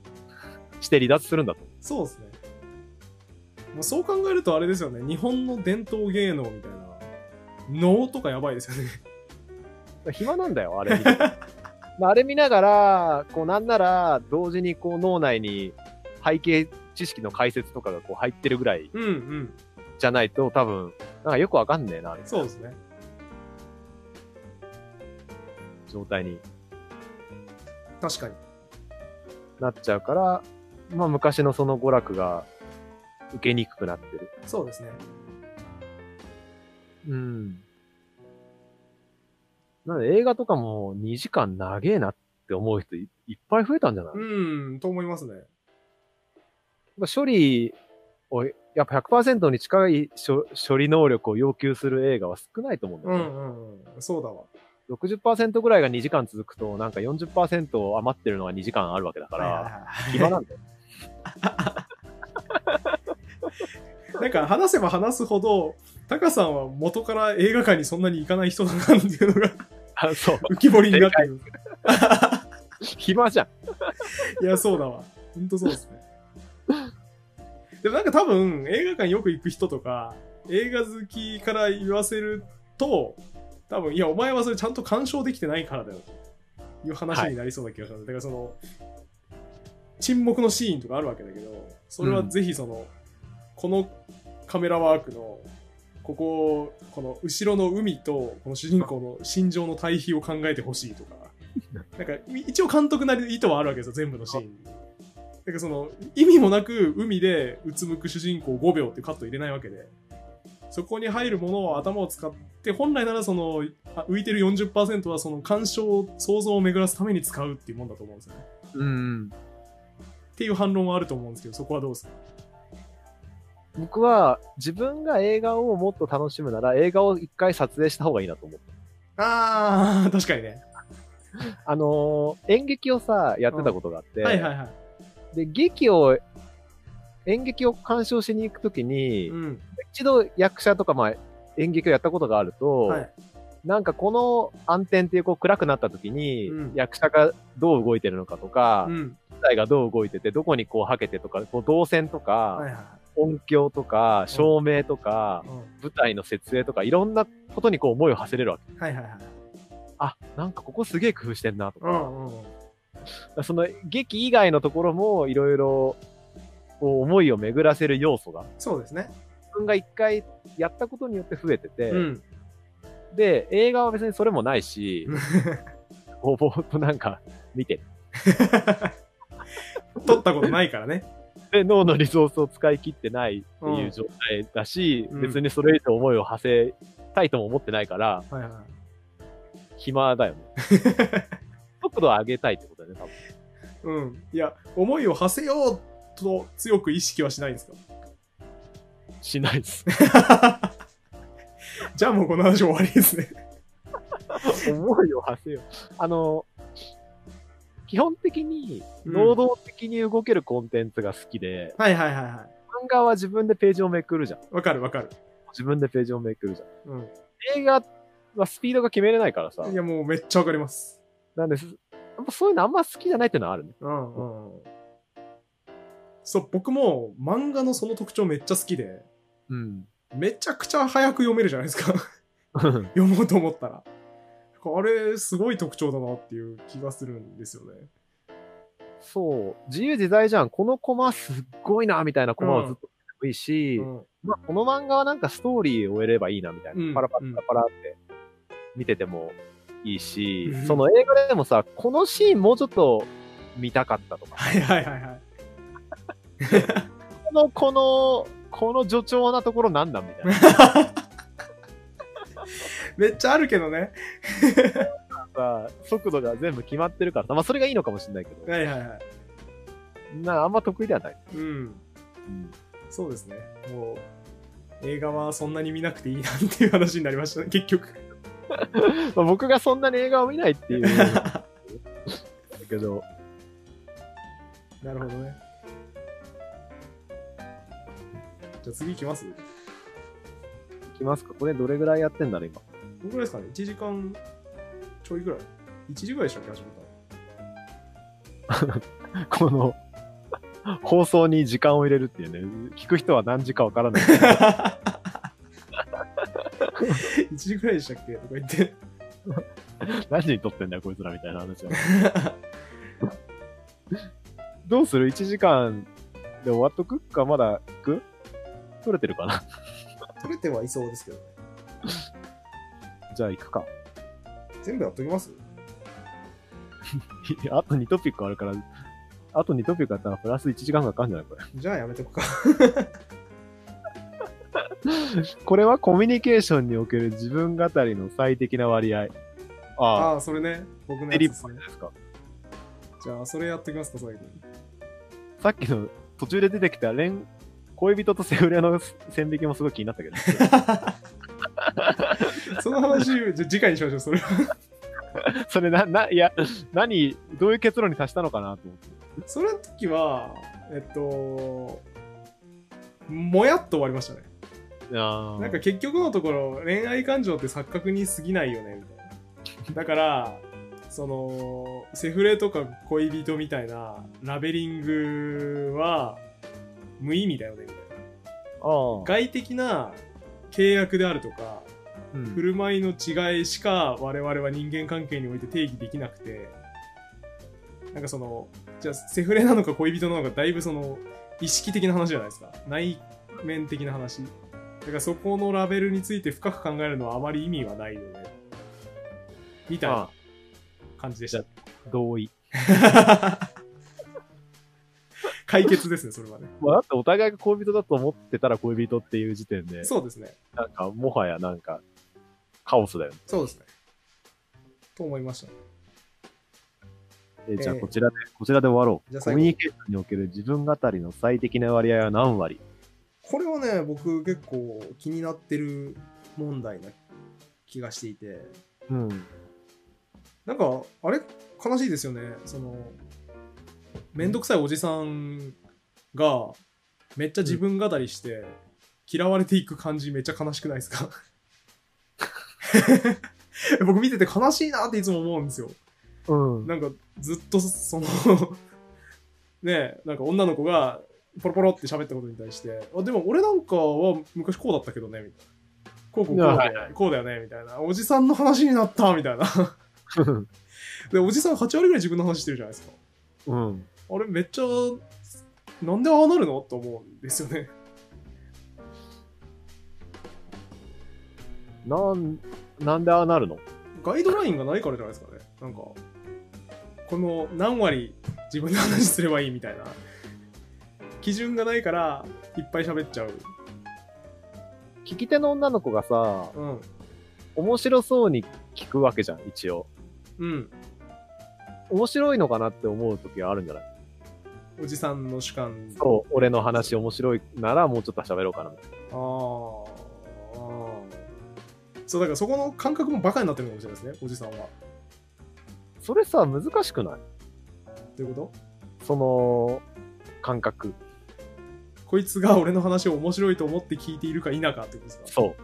S1: して離脱するんだと。
S2: そうですね。もうそう考えるとあれですよね。日本の伝統芸能みたいな。能とかやばいですよね。
S1: 暇なんだよ、あれ見て。まああれ見ながら、こうなんなら同時にこう脳内に背景知識の解説とかがこう入ってるぐらい。じゃないと多分、なんかよくわかんねえな
S2: そうですね。
S1: 状態に
S2: 確かに。
S1: なっちゃうから、まあ昔のその娯楽が受けにくくなってる。
S2: そうですね。
S1: うん。なので映画とかも2時間長えなって思う人いいっぱい増えたんじゃない、
S2: うん、と思いますね。
S1: まあ処理を、やっぱ100%に近い処処理能力を要求する映画は少ないと思うんだよね。
S2: うんうんうん。そうだわ。
S1: 60%ぐらいが2時間続くと、なんか40%余ってるのが2時間あるわけだから、暇なんだよ。
S2: なんか話せば話すほど、タカさんは元から映画館にそんなに行かない人だなっていうのが
S1: あそう。
S2: 浮き彫りになってる。
S1: 暇じゃん。
S2: いや、そうだわ。ほんとそうですね。でもなんか多分、映画館よく行く人とか、映画好きから言わせると、多分、いや、お前はそれちゃんと鑑賞できてないからだよ、という話になりそうな気がします。だからその、沈黙のシーンとかあるわけだけど、それはぜひその、このカメラワークの、ここ、この後ろの海と、この主人公の心情の対比を考えてほしいとか、なんか、一応監督なりの意図はあるわけですよ、全部のシーンに。なんかその、意味もなく海でうつむく主人公5秒ってカット入れないわけで。そこに入るものを頭を使って、本来ならその、あ浮いてる40%はその鑑賞、想像を巡らすために使うっていうもんだと思うんですよね。
S1: うん。
S2: っていう反論はあると思うんですけど、そこはどうですか？
S1: 僕は自分が映画をもっと楽しむなら映画を一回撮影した方がいいなと思う。
S2: あー、確かにね。
S1: あのー演劇をさ、やってたことがあって、
S2: はいはいはい。
S1: で、劇を、演劇を鑑賞しに行くときに、
S2: うん。
S1: 一度役者とか、まあ、演劇をやったことがあると、
S2: はい。
S1: なんかこの暗転っていうこう暗くなった時に、
S2: うん
S1: 役者がどう動いてるのかとか、
S2: うん。
S1: 舞台がどう動いてて、どこにこうはけてとか、こう動線とか、
S2: はいはい
S1: 音響とか、照明とか、
S2: はい。
S1: 舞台の設営とか、いろんなことにこう思いを馳せれるわけ。
S2: うん。はいはいはい。
S1: あ、なんかここすげえ工夫してんなとか、
S2: うんうん。
S1: その劇以外のところもいろいろ、こう思いを巡らせる要素が、
S2: そうですね。
S1: 自分が一回やったことによって増えてて、
S2: うん。
S1: で、映画は別にそれもないし、ぼーぼとなんか見てる。
S2: 撮ったことないからね。
S1: で、脳のリソースを使い切ってないっていう状態だし、
S2: うん
S1: 別にそれ以上思いを馳せたいとも思ってないから、
S2: はいはい。
S1: 暇だよね。速度を上げたいってことだよね、多分。
S2: うん。いや、思いを馳せようと強く意識はしないんですか？
S1: しないです。
S2: じゃあもうこの話終わりですね。
S1: 思いを馳せよう。あの、基本的に、
S2: うん
S1: 能動的に動けるコンテンツが好きで、
S2: はいはいはいは
S1: 漫画は自分でページをめくるじゃん。
S2: い。わかるわかる。
S1: 自分でページをめくるじゃん。
S2: うん。
S1: 映画はスピードが決めれないからさ。
S2: いやもうめっちゃわかります。
S1: なんです。やっぱそういうのあんま好きじゃないっていうのはあるね。
S2: うんうん。そう、僕も漫画のその特徴めっちゃ好きで、
S1: うん。
S2: めちゃくちゃ早く読めるじゃないですか。読もうと思ったら。あれ、すごい特徴だなっていう気がするんですよね。
S1: そう。自由自在じゃん。このコマすっごいな、みたいなコマをずっといいし、
S2: うん。
S1: まあ、この漫画はなんかストーリーを終えればいいな、みたいな。パラパラパラって見ててもいいし、
S2: うん
S1: その映画でもさ、このシーンもうちょっと見たかったとか、
S2: はいはいはいはい。
S1: この、この、この助長なところなんだみたいな。
S2: めっちゃあるけどね。
S1: さ、速度が全部決まってるからさ、まあそれがいいのかもしれないけど、
S2: はいはいはい。
S1: なあんま得意ではない。
S2: うん。
S1: うん
S2: そうですね。もう、映画はそんなに見なくていいなっていう話になりましたね、結局。
S1: まあ僕がそんなに映画を見ないっていう。だけど、
S2: なるほどね。じゃあ次行きます？
S1: いきますかこれどれぐらいやってんだろう、今。
S2: どのくらいですかね ?1 時間ちょいぐらい ?1 時ぐらいでしたっけ始めた
S1: この、放送に時間を入れるっていうね、聞く人は何時かわからない。
S2: 1時ぐらいでしたっけ？とか言って。
S1: 何時に撮ってんだよ、こいつらみたいな話は。どうする ?1 時間で終わっとく？かまだ行く？撮れてるかな？
S2: 取れてはいそうですけどね。
S1: じゃあ行くか。
S2: 全部やっときます？
S1: あと2トピックあるから、あと2トピックあったらプラス1時間かかるんじゃない？これ。
S2: じゃあやめとくか。
S1: これはコミュニケーションにおける自分語りの最適な割合。ああ、
S2: ああ、それね。僕のやつですね。
S1: パですか？
S2: じゃあ、それやっときますか、最後に。
S1: さっきの途中で出てきた恋、恋人とセフレの線引きもすごい気になったけど。
S2: その話、じゃあ次回にしましょう、それは。
S1: それな、な、いや、何、どういう結論に達したのかなと思って。
S2: それの時は、えっと、もやっと終わりましたね。
S1: あ
S2: なんか結局のところ、恋愛感情って錯覚に過ぎないよね、みたいな。だから、その、セフレとか恋人みたいなラベリングは無意味だよね、みたいな。
S1: ああ、
S2: 外的な契約であるとか、
S1: うん
S2: 振る舞いの違いしか我々は人間関係において定義できなくて、なんかその、じゃあセフレなのか恋人なのかだいぶその意識的な話じゃないですか。内面的な話。だからそこのラベルについて深く考えるのはあまり意味はないよね。みたいな感じでした。
S1: 同意。
S2: 解決ですね、それはね。
S1: まあ、だってお互いが恋人だと思ってたら恋人っていう時点で、
S2: そうですね。
S1: なんか、もはやなんか、カオスだよね。
S2: そうですね。と思いました。
S1: えじゃあ、
S2: ええ
S1: こちらで、こちらで終わろう。コミュニケーションにおける自分語りの最適な割合は何割？
S2: これはね、僕結構気になってる問題な気がしていて、
S1: うん。
S2: なんか、あれ？悲しいですよね。その、めんどくさいおじさんが、めっちゃ自分語りして、嫌われていく感じめっちゃ悲しくないですか？僕見てて悲しいなっていつも思うんですよ。
S1: うん。
S2: なんかずっとその ねえなんか女の子がポロポロって喋ったことに対してあでも俺なんかは昔こうだったけどねみたいな。こうこうこうで、
S1: はいは
S2: こうだよねみたいな。おじさんの話になったみたいな。でおじさん8割ぐらい自分の話してるじゃないですか。
S1: うん。
S2: あれめっちゃなんでああなるの？と思うんですよね
S1: なん、なんでああなるの？
S2: ガイドラインがないからじゃないですかね。なんかこの何割自分の話すればいいみたいな。基準がないからいっぱい喋っちゃう。
S1: 聞き手の女の子がさ、
S2: うん。
S1: 面白そうに聞くわけじゃん、一応。
S2: うん。
S1: 面白いのかなって思う時はあるんじゃない？
S2: おじさんの主観。
S1: そう、俺の話面白いならもうちょっと喋ろうかな。
S2: あーあーそうだからそこの感覚もバカになってるかもしれないですねおじさんは
S1: それさ、難しくない？
S2: どういうこ
S1: その、感覚。
S2: とこいつが俺の話を面白いと思って聞いているか否かってことですか？
S1: そう。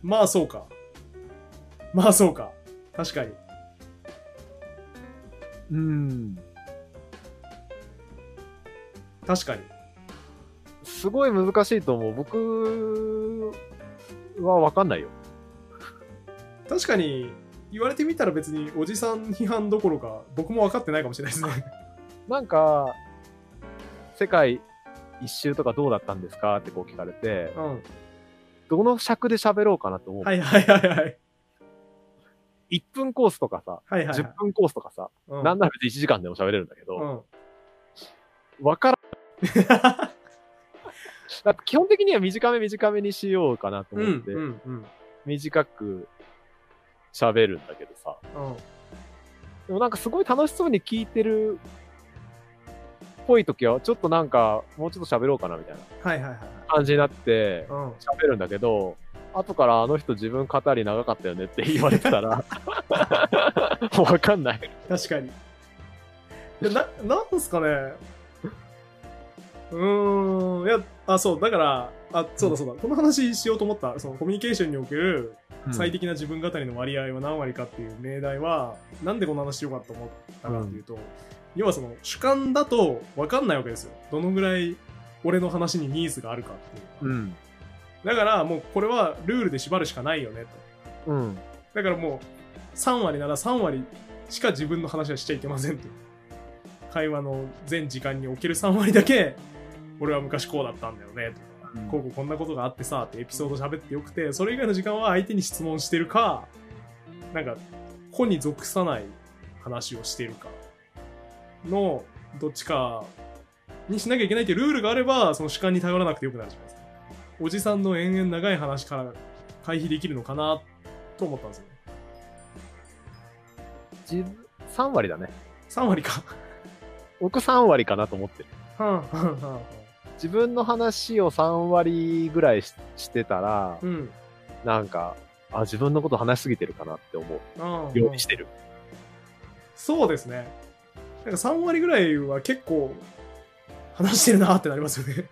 S2: まあそうかまあそうか確かに
S1: うん。
S2: 確かに
S1: すごい難しいと思う。僕はわかんないよ。
S2: 確かに言われてみたら別におじさん批判どころか僕も分かってないかもしれないですね
S1: なんか、世界一周とかどうだったんですかってこう聞かれて、
S2: うん
S1: どの尺で喋ろうかなと思う。
S2: はいはいはいはい
S1: 1分コースとかさ、
S2: はいはいはい
S1: 10分コースとかさ、
S2: うん
S1: なんなら1時間でも喋れるんだけ
S2: う
S1: ど、
S2: ん
S1: わからん。基本的には短め短めにしようかなと
S2: うん
S1: 思って、
S2: うんうん
S1: 短く喋るんだけどさ、
S2: うん。
S1: でもなんかすごい楽しそうに聞いてるっぽい時は、ちょっとなんか、もうちょっと喋ろうかなみたいな
S2: はいはいはい
S1: 感じになって、
S2: はい
S1: 喋るんだけど、後からあの人自分語り長かったよねって言われてたら、わかんない。
S2: うん確かに。ななんすかねうーん。いやあそう。だからあそうだそうだ。この話しようと思ったそのコミュニケーションにおける最適な自分語りの割合は何割かっていう命題は、なんでこの話しようかと思ったかっていうと、要はその主観だと分かんないわけですよ。どのぐらい俺の話にニーズがあるかっていう
S1: うん。
S2: だからもうこれはルールで縛るしかないよねと。
S1: うん。
S2: だからもう3割なら3割しか自分の話はしちゃいけませんと。会話の全時間における3割だけ俺は昔こうだったんだよね。とかこうこうこんなことがあってさってエピソード喋ってよくてそれ以外の時間は相手に質問してるかなんか個に属さない話をしてるかのどっちかにしなきゃいけないっていうルールがあればその主観に頼らなくてよくなるじゃないですか。おじさんの延々長い話から回避できるのかなと思ったんですよね。
S1: 自分、3割だね。
S2: 3割か。
S1: 僕3割かなと思ってる。
S2: はんはんはんはん
S1: 自分の話を3割ぐらいししてたら、
S2: うん
S1: なんか、あ、自分のこと話しすぎてるかなって思う
S2: あ
S1: ようにしてる。
S2: そうですねなんか3割ぐらいは結構話してるなってなりますよね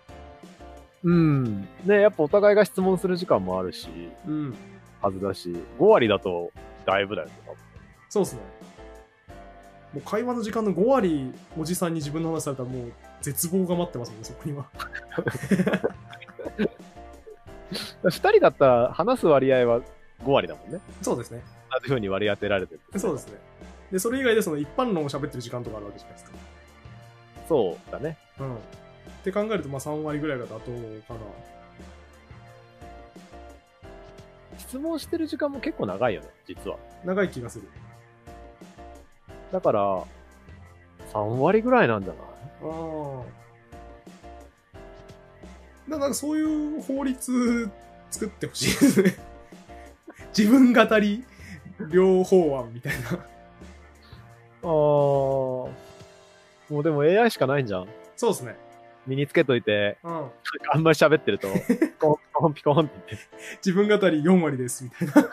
S1: うん。ね、やっぱお互いが質問する時間もあるし、
S2: うん
S1: はずだし、5割だとだいぶだよね。
S2: そうですね。もう会話の時間の5割おじさんに自分の話されたらもう絶望が待ってますもんね、そこには。
S1: 2人だったら話す割合は5割だもんね。
S2: そうですね。
S1: 同じ風に割り当てられてる。
S2: そうですね。で、それ以外でその一般論を喋ってる時間とかあるわけじゃないですか。
S1: そうだね。
S2: うん。って考えると、まあ3割ぐらいが妥当かな。
S1: 質問してる時間も結構長いよね、実は。
S2: 長い気がする。
S1: だから、3割ぐらいなんじゃない？
S2: ああ。なんかそういう法律作ってほしいですね。自分語り両方案みたいな。
S1: ああ。もうでも AI しかないんじゃん。
S2: そうですね。
S1: 身につけといて、
S2: うん。
S1: あんまり喋ってると、ピ コンピコンピコンって言って、
S2: 自分語り4割ですみたいな。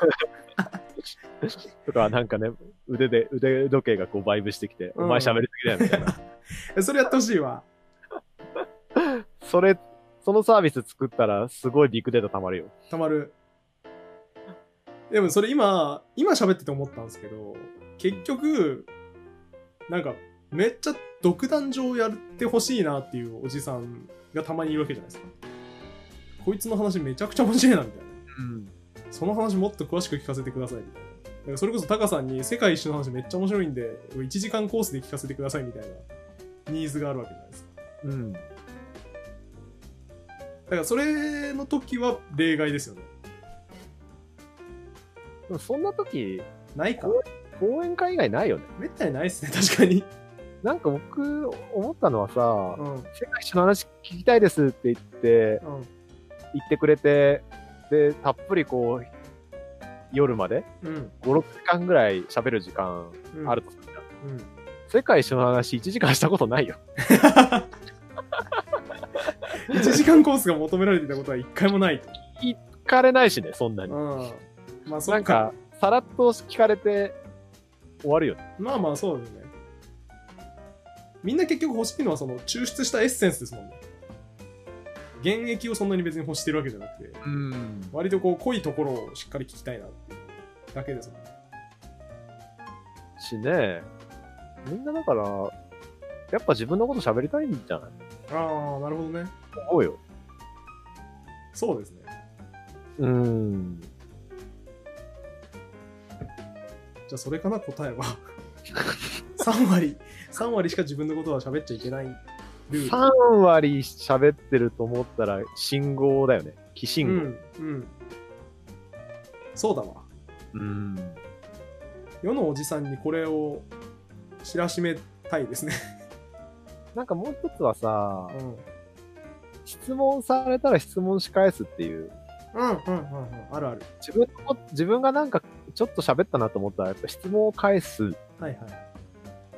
S1: とかなんかね、腕で、腕時計がこうバイブしてきて、
S2: うん
S1: お前喋りすぎだよみたいな。
S2: それやってほしいわ。
S1: それ、そのサービス作ったらすごいビッグデータ溜まるよ。
S2: たまる。でもそれ今、今喋ってて思ったんですけど、結局、なんか、めっちゃ独壇場やってほしいなっていうおじさんがたまにいるわけじゃないですか。こいつの話めちゃくちゃ面白いなみたいな。
S1: うん。
S2: その話もっと詳しく聞かせてくださいみたいな。それこそタカさんに世界一周の話めっちゃ面白いんで、1時間コースで聞かせてくださいみたいなニーズがあるわけじゃないですか。
S1: うん。
S2: だからそれの時は例外ですよね。
S1: でもそんな時、
S2: ないか。
S1: 講演会以外ないよね。
S2: めったにないっすね、確かに。
S1: なんか僕、思ったのはさ、
S2: うん。
S1: 世界一の話聞きたいですって言って、言ってくれて、で、たっぷりこう、夜まで？
S2: うん。
S1: 5、6時間ぐらい喋る時間
S2: うん。
S1: あるとするじゃん。
S2: うん。
S1: 世界一の話1時間したことないよ。
S2: 1時間コースが求められていたことは一回もないと。
S1: 聞かれないしね、そんなに。
S2: うん。まあそ。
S1: なんか、さらっと聞かれて終わるよね。
S2: まあまあそうですね。みんな結局欲しいのはその抽出したエッセンスですもんね。原液をそんなに別に欲してるわけじゃなくて、
S1: うん。
S2: 割とこう濃いところをしっかり聞きたいなっていうだけですもんね。
S1: しね、みんなだから、やっぱ自分のこと喋りたいんじゃない？
S2: ああ、なるほどね。
S1: 思うよ。
S2: そうですね。
S1: うん。
S2: じゃあそれかな答えは。3割、3割しか自分のことは喋っちゃいけない。
S1: 3割喋ってると思ったら信号だよね。寄
S2: う
S1: 信号。
S2: ん、うん。そうだわ。
S1: うん。
S2: 世のおじさんにこれを知らしめたいですね。
S1: なんかもう一つはさ、
S2: うん。
S1: 質問されたら質問し返すっていう。
S2: うん、うん、うん、うん。あるある。
S1: 自分の自分がなんかちょっと喋ったなと思ったら、やっぱ質問を返す
S2: はいはい。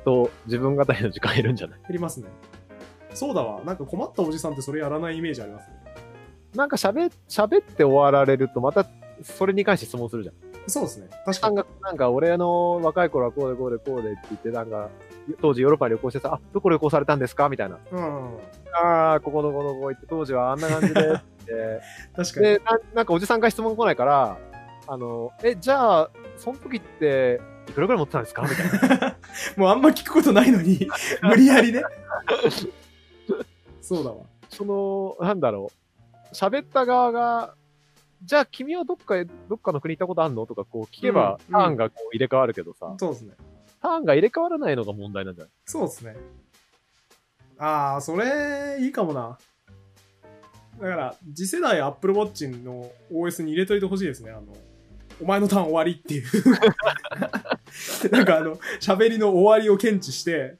S1: と自分語りの時間いるんじゃない？
S2: 減りますね。そうだわ。なんか困ったおじさんってそれやらないイメージありますね。
S1: なんか喋、喋って終わられるとまたそれに関して質問するじゃん。
S2: そうですね。確かに。
S1: なんか、俺の若い頃はこうでこうでこうでって言って、なんか、当時ヨーロッパに旅行してさ、あ、どこ旅行されたんですか？みたいな。
S2: うん。
S1: ああ、ここのこのここ行って、当時はあんな感じでって。
S2: 確かに。
S1: でな、なんかおじさんから質問来ないから、あの、え、じゃあ、その時って、いくらぐらい持ってたんですか？みたいな。
S2: もうあんま聞くことないのに、無理やりね。そうだわ。
S1: その、なんだろう。喋った側が、じゃあ君はどっかへ、どっかの国行ったことあんのとかこう聞けば、
S2: うん
S1: ターンがこう入れ替わるけどさ、
S2: そうですね。
S1: ターンが入れ替わらないのが問題なんじゃない？
S2: そうですね。ああ、それ、いいかもな。だから、次世代 Apple Watch の OS に入れといてほしいですね。あの、お前のターン終わりっていう。なんかあの、喋りの終わりを検知して、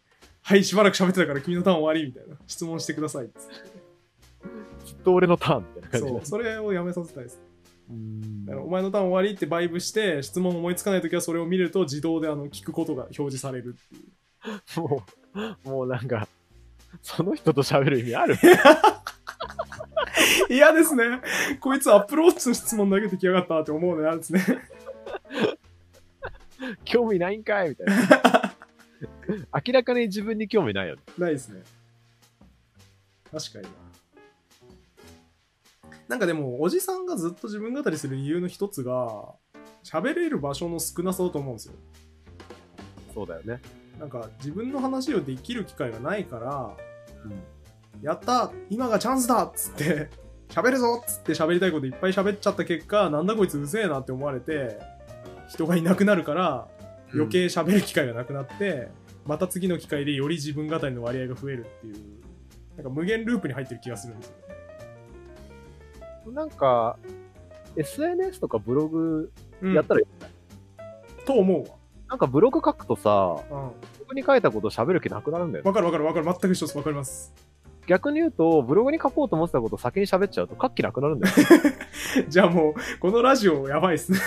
S2: はい、しばらく喋ってたから君のターン終わりみたいな。質問してくださいっつって。
S1: ずっと俺のターンみたいな感じで
S2: そう、それをやめさせたいです。
S1: うん
S2: だからお前のターン終わりってバイブして、質問思いつかないときはそれを見ると自動であの聞くことが表示されるっていう。
S1: もう、もうなんか、その人と喋る意味ある？
S2: 嫌ですね。こいつアップローチの質問投げてきやがったって思うの嫌ですね。
S1: 興味ないんかいみたいな。明らかに自分に興味ないよね。
S2: ないですね。確かにな。なんかでも、おじさんがずっと自分語りする理由の一つが、喋れる場所の少なさだと思うんですよ。
S1: そうだよね。
S2: なんか自分の話をできる機会がないから、
S1: うん。
S2: やった今がチャンスだっつって、喋るぞっつって喋りたいこといっぱい喋っちゃった結果、なんだこいつうぜえなって思われて、人がいなくなるから、余計喋る機会がなくなって、また次の機会でより自分語りの割合が増えるっていう、なんか無限ループに入ってる気がするんですよね。
S1: なんか、SNS とかブログ
S2: うん
S1: やったらいい、
S2: と思う
S1: なんかブログ書くとさ、
S2: わ。うん。
S1: グに書いたこと喋る気なくなるんだよね。
S2: わかるわかるわかる。全く一緒です。わかります。
S1: 逆に言うと、ブログに書こうと思ってたこと先に喋っちゃうと書く気なくなるんだよ。
S2: じゃあもう、このラジオやばいっすね。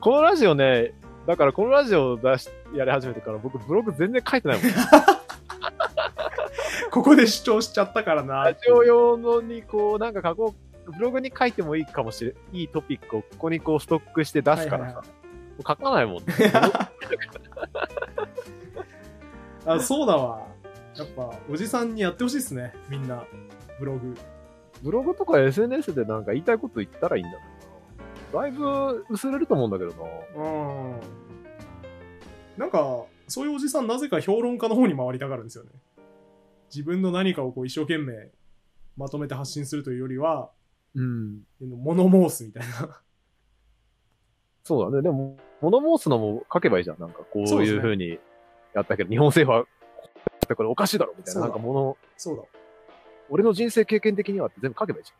S1: このラジオね、だからこのラジオを出し、やり始めてから僕ブログ全然書いてないもん。
S2: ここで主張しちゃったからな
S1: ラ。ジオ用のにこう、なんか書こう、ブログに書いてもいいかもしれいいトピックをここにこうストックして出すからさ。
S2: はいはい
S1: 書かないもんね。
S2: あ、そうだわ。やっぱ、おじさんにやってほしいっすね。みんな。ブログ。
S1: ブログとか SNS でなんか言いたいこと言ったらいいんだけどな。だいぶ薄れると思うんだけどな。
S2: うん。なんか、そういうおじさん、なぜか評論家の方に回りたがるんですよね。自分の何かをこう一生懸命まとめて発信するというよりは、
S1: うん。
S2: 物申すみたいな。
S1: そうだね。でも、物申すのも書けばいいじゃん。なんかこう
S2: そうですね
S1: いう風にやったけど、日本政府は、これおかしいだろみたいな。なんか物、
S2: そうだ。
S1: 俺の人生経験的にはって全部書けばいいじ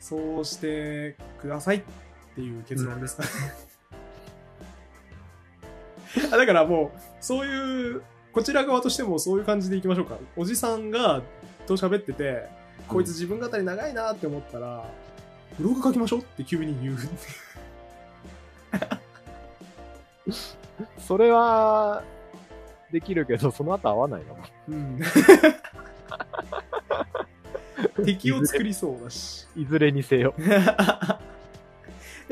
S2: そうしてくださいっていう結論ですかね。あだからもう、そういう、こちら側としてもそういう感じでいきましょうか。おじさんが、と喋ってて、こいつ自分語り長いなって思ったら、ブログ書きましょうって急に言う。
S1: それは、できるけど、その後合わないな。
S2: うん。敵を作りそうだし。
S1: いずれにせよ。
S2: い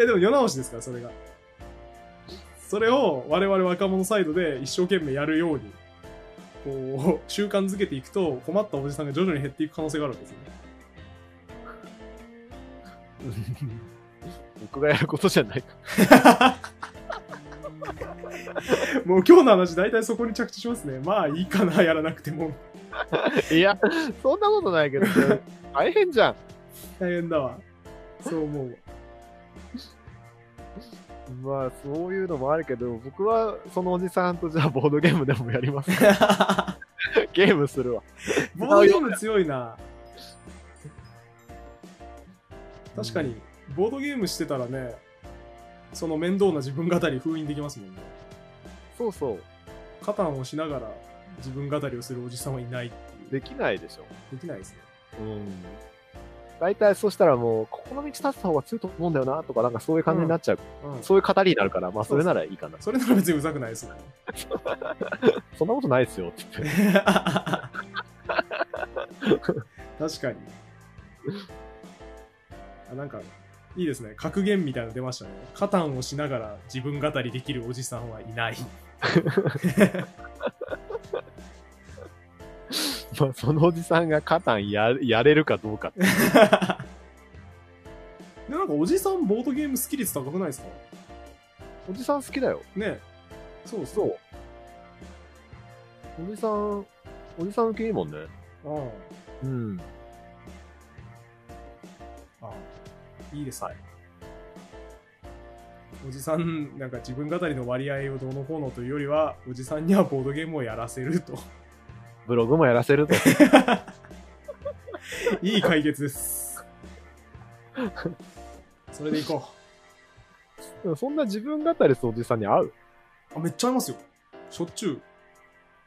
S2: やでも世直しですから、それが。それを我々若者サイドで一生懸命やるように、こう、習慣づけていくと、困ったおじさんが徐々に減っていく可能性があるんですよね。
S1: 僕がやることじゃないか。
S2: もう今日の話大体そこに着地しますね。まあいいかな、やらなくても。
S1: いや、そんなことないけど、大変じゃん。
S2: 大変だわ。そう思うわ。
S1: まあ、そういうのもあるけど、僕はそのおじさんとじゃあボードゲームでもやります。ゲームするわ。
S2: ボードゲーム強いな。確かに、ボードゲームしてたらね、その面倒な自分語り封印できますもんね。
S1: そうそう。
S2: カタンをしながら自分語りをするおじさんはいないっていう。
S1: できないでしょ。
S2: できないですね。
S1: うん。大体そしたらもう、ここの道立つ方が強いと思うんだよな、とかなんかそういう感じになっちゃう。
S2: うん。
S1: そういう語りになるから、まあそれならいいかな。
S2: それなら別にうざくないですもん。
S1: そんなことないですよ、って言って。
S2: 確かに。あ、なんか、いいですね。格言みたいなの出ましたね。カタンをしながら自分語りできるおじさんはいない。
S1: まあそのおじさんがカタンややれるかどうかって。
S2: で、なんかおじさんボードゲーム好き率高くないですか？
S1: おじさん好きだよ。
S2: ねそう
S1: そ。
S2: そう
S1: おじさん、おじさん受けいいもんね。
S2: う。うん。
S1: うん。
S2: あいいですね。おじさん、なんか自分語りの割合をどうのこうのというよりは、おじさんにはボードゲームをやらせると。
S1: ブログもやらせると。
S2: いい解決です。それでいこ
S1: そんな自分語りするおじさんに会う？
S2: う。あ、めっちゃ合いますよ。しょっちゅう。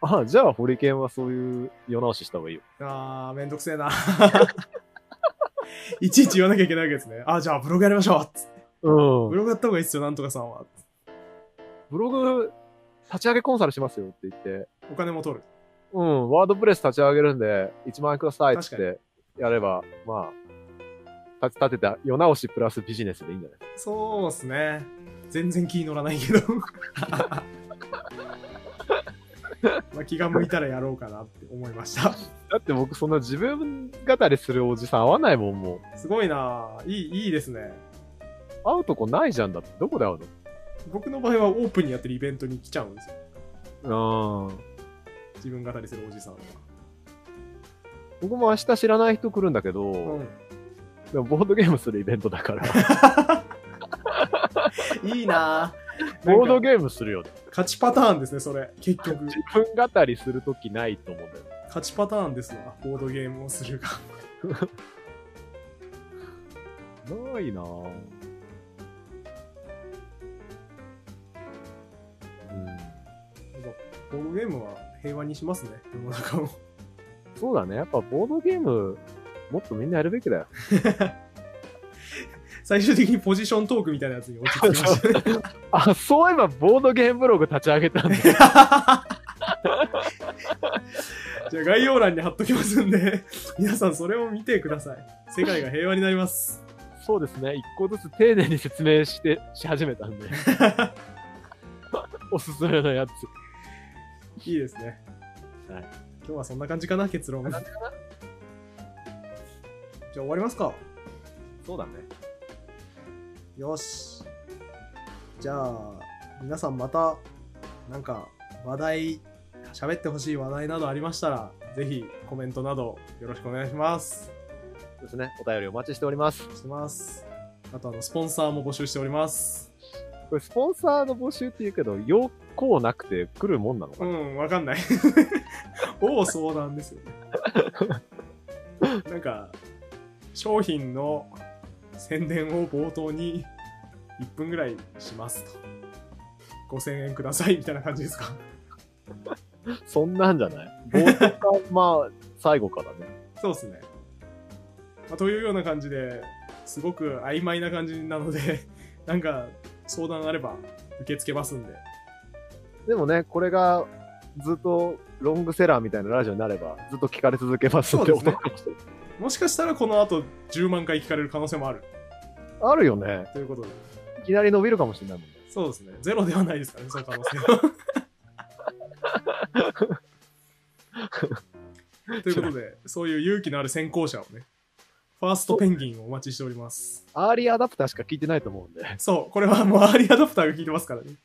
S1: あじゃあ、ホリケンはそういう世直しした方がいいよ。
S2: あー、めんどくせえな。いちいち言わなきゃいけないわけですね。あ、じゃあブログやりましょうつって
S1: うん
S2: ブ。ログやった方がいいっすよ、なんとかさんは。
S1: ブログ、立ち上げコンサルしますよって言って、
S2: お金も取る。
S1: うん、ワードプレス立ち上げるんで、1万円くださいってやれば、まあ、立てた世直しプラスビジネスでいいんじゃない？
S2: そうっすね。全然気に乗らないけど。まあ気が向いたらやろうかなって思いました。
S1: だって僕そんな自分語りするおじさん会わないもん、も
S2: すごいなぁいい、いいですね。
S1: う。会うとこないじゃんだって。どこで会う
S2: 僕の場合はオープンにやってるイベントに来ちゃうんですよ。
S1: のうん。
S2: 自分語りするおじさんは。
S1: 僕も明日知らない人来るんだけど、
S2: うん。
S1: でもボードゲームするイベントだから、
S2: いいなぁ
S1: ボードゲームするよね。
S2: 勝ちパターンですね、それ。結局。
S1: 自分語りするときないと思うんだよ。
S2: 勝ちパターンですわ。ボードゲームをするが。
S1: ないなぁ。うん。
S2: ボードゲームは平和にしますね、世の中を。
S1: そうだね。やっぱボードゲーム、もっとみんなやるべきだよ。
S2: 最終的にポジショントークみたいなやつに落ち着きましたね。
S1: あ、そういえばボードゲームブログ立ち上げたんだ。
S2: じゃあ概要欄に貼っときますんで、皆さんそれを見てください。世界が平和になります。
S1: そうですね。一個ずつ丁寧に説明して、し始めたんで。おすすめのやつ。
S2: いいですね。
S1: はい
S2: 今日はそんな感じかな、結論。じゃあ終わりますか。
S1: そうだね。
S2: よし。じゃあ、皆さんまた、なんか、話題、喋ってほしい話題などありましたら、ぜひコメントなどよろしくお願いします。
S1: そうですね。お便りお待ちしております。
S2: してます。あと、あの、スポンサーも募集しております。
S1: これ、スポンサーの募集って言うけど、要項なくて来るもんなのかな、
S2: うん、わかんない。大相談ですよね。なんか、商品の宣伝を冒頭に1分ぐらいしますと。5000円くださいみたいな感じですか？
S1: そんなんじゃない？冒頭か、まあ、最後かだね。
S2: そうですね。まあ、というような感じで、すごく曖昧な感じなので、なんか相談あれば受け付けますんで。
S1: でもね、これがずっとロングセラーみたいなラジオになれば、ずっと聞かれ続けますってことかもしれない
S2: もしかしたらこの後10万回聞かれる可能性もある。
S1: あるよね。
S2: ということで。
S1: いきなり伸びるかもしれないもんね。
S2: そうですね。ゼロではないですからね、その可能性は。ということで、そういう勇気のある先行者をね、ファーストペンギンをお待ちしております。
S1: アーリーアダプターしか聞いてないと思うんで。
S2: そう、これはもうアーリーアダプターが聞いてますからね。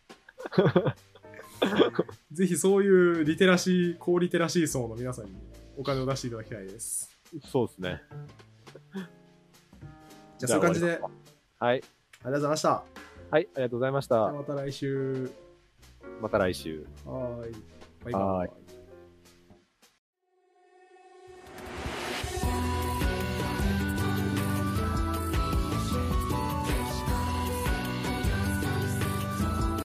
S2: ぜひそういうリテラシー、高リテラシー層の皆さんにお金を出していただきたいです。
S1: そうですね。
S2: じゃあそういう感じで、ありがとう
S1: はい。
S2: ございました。
S1: はい、ありがとうございました。
S2: また来週。
S1: また来週。
S2: はーい。バイバイ。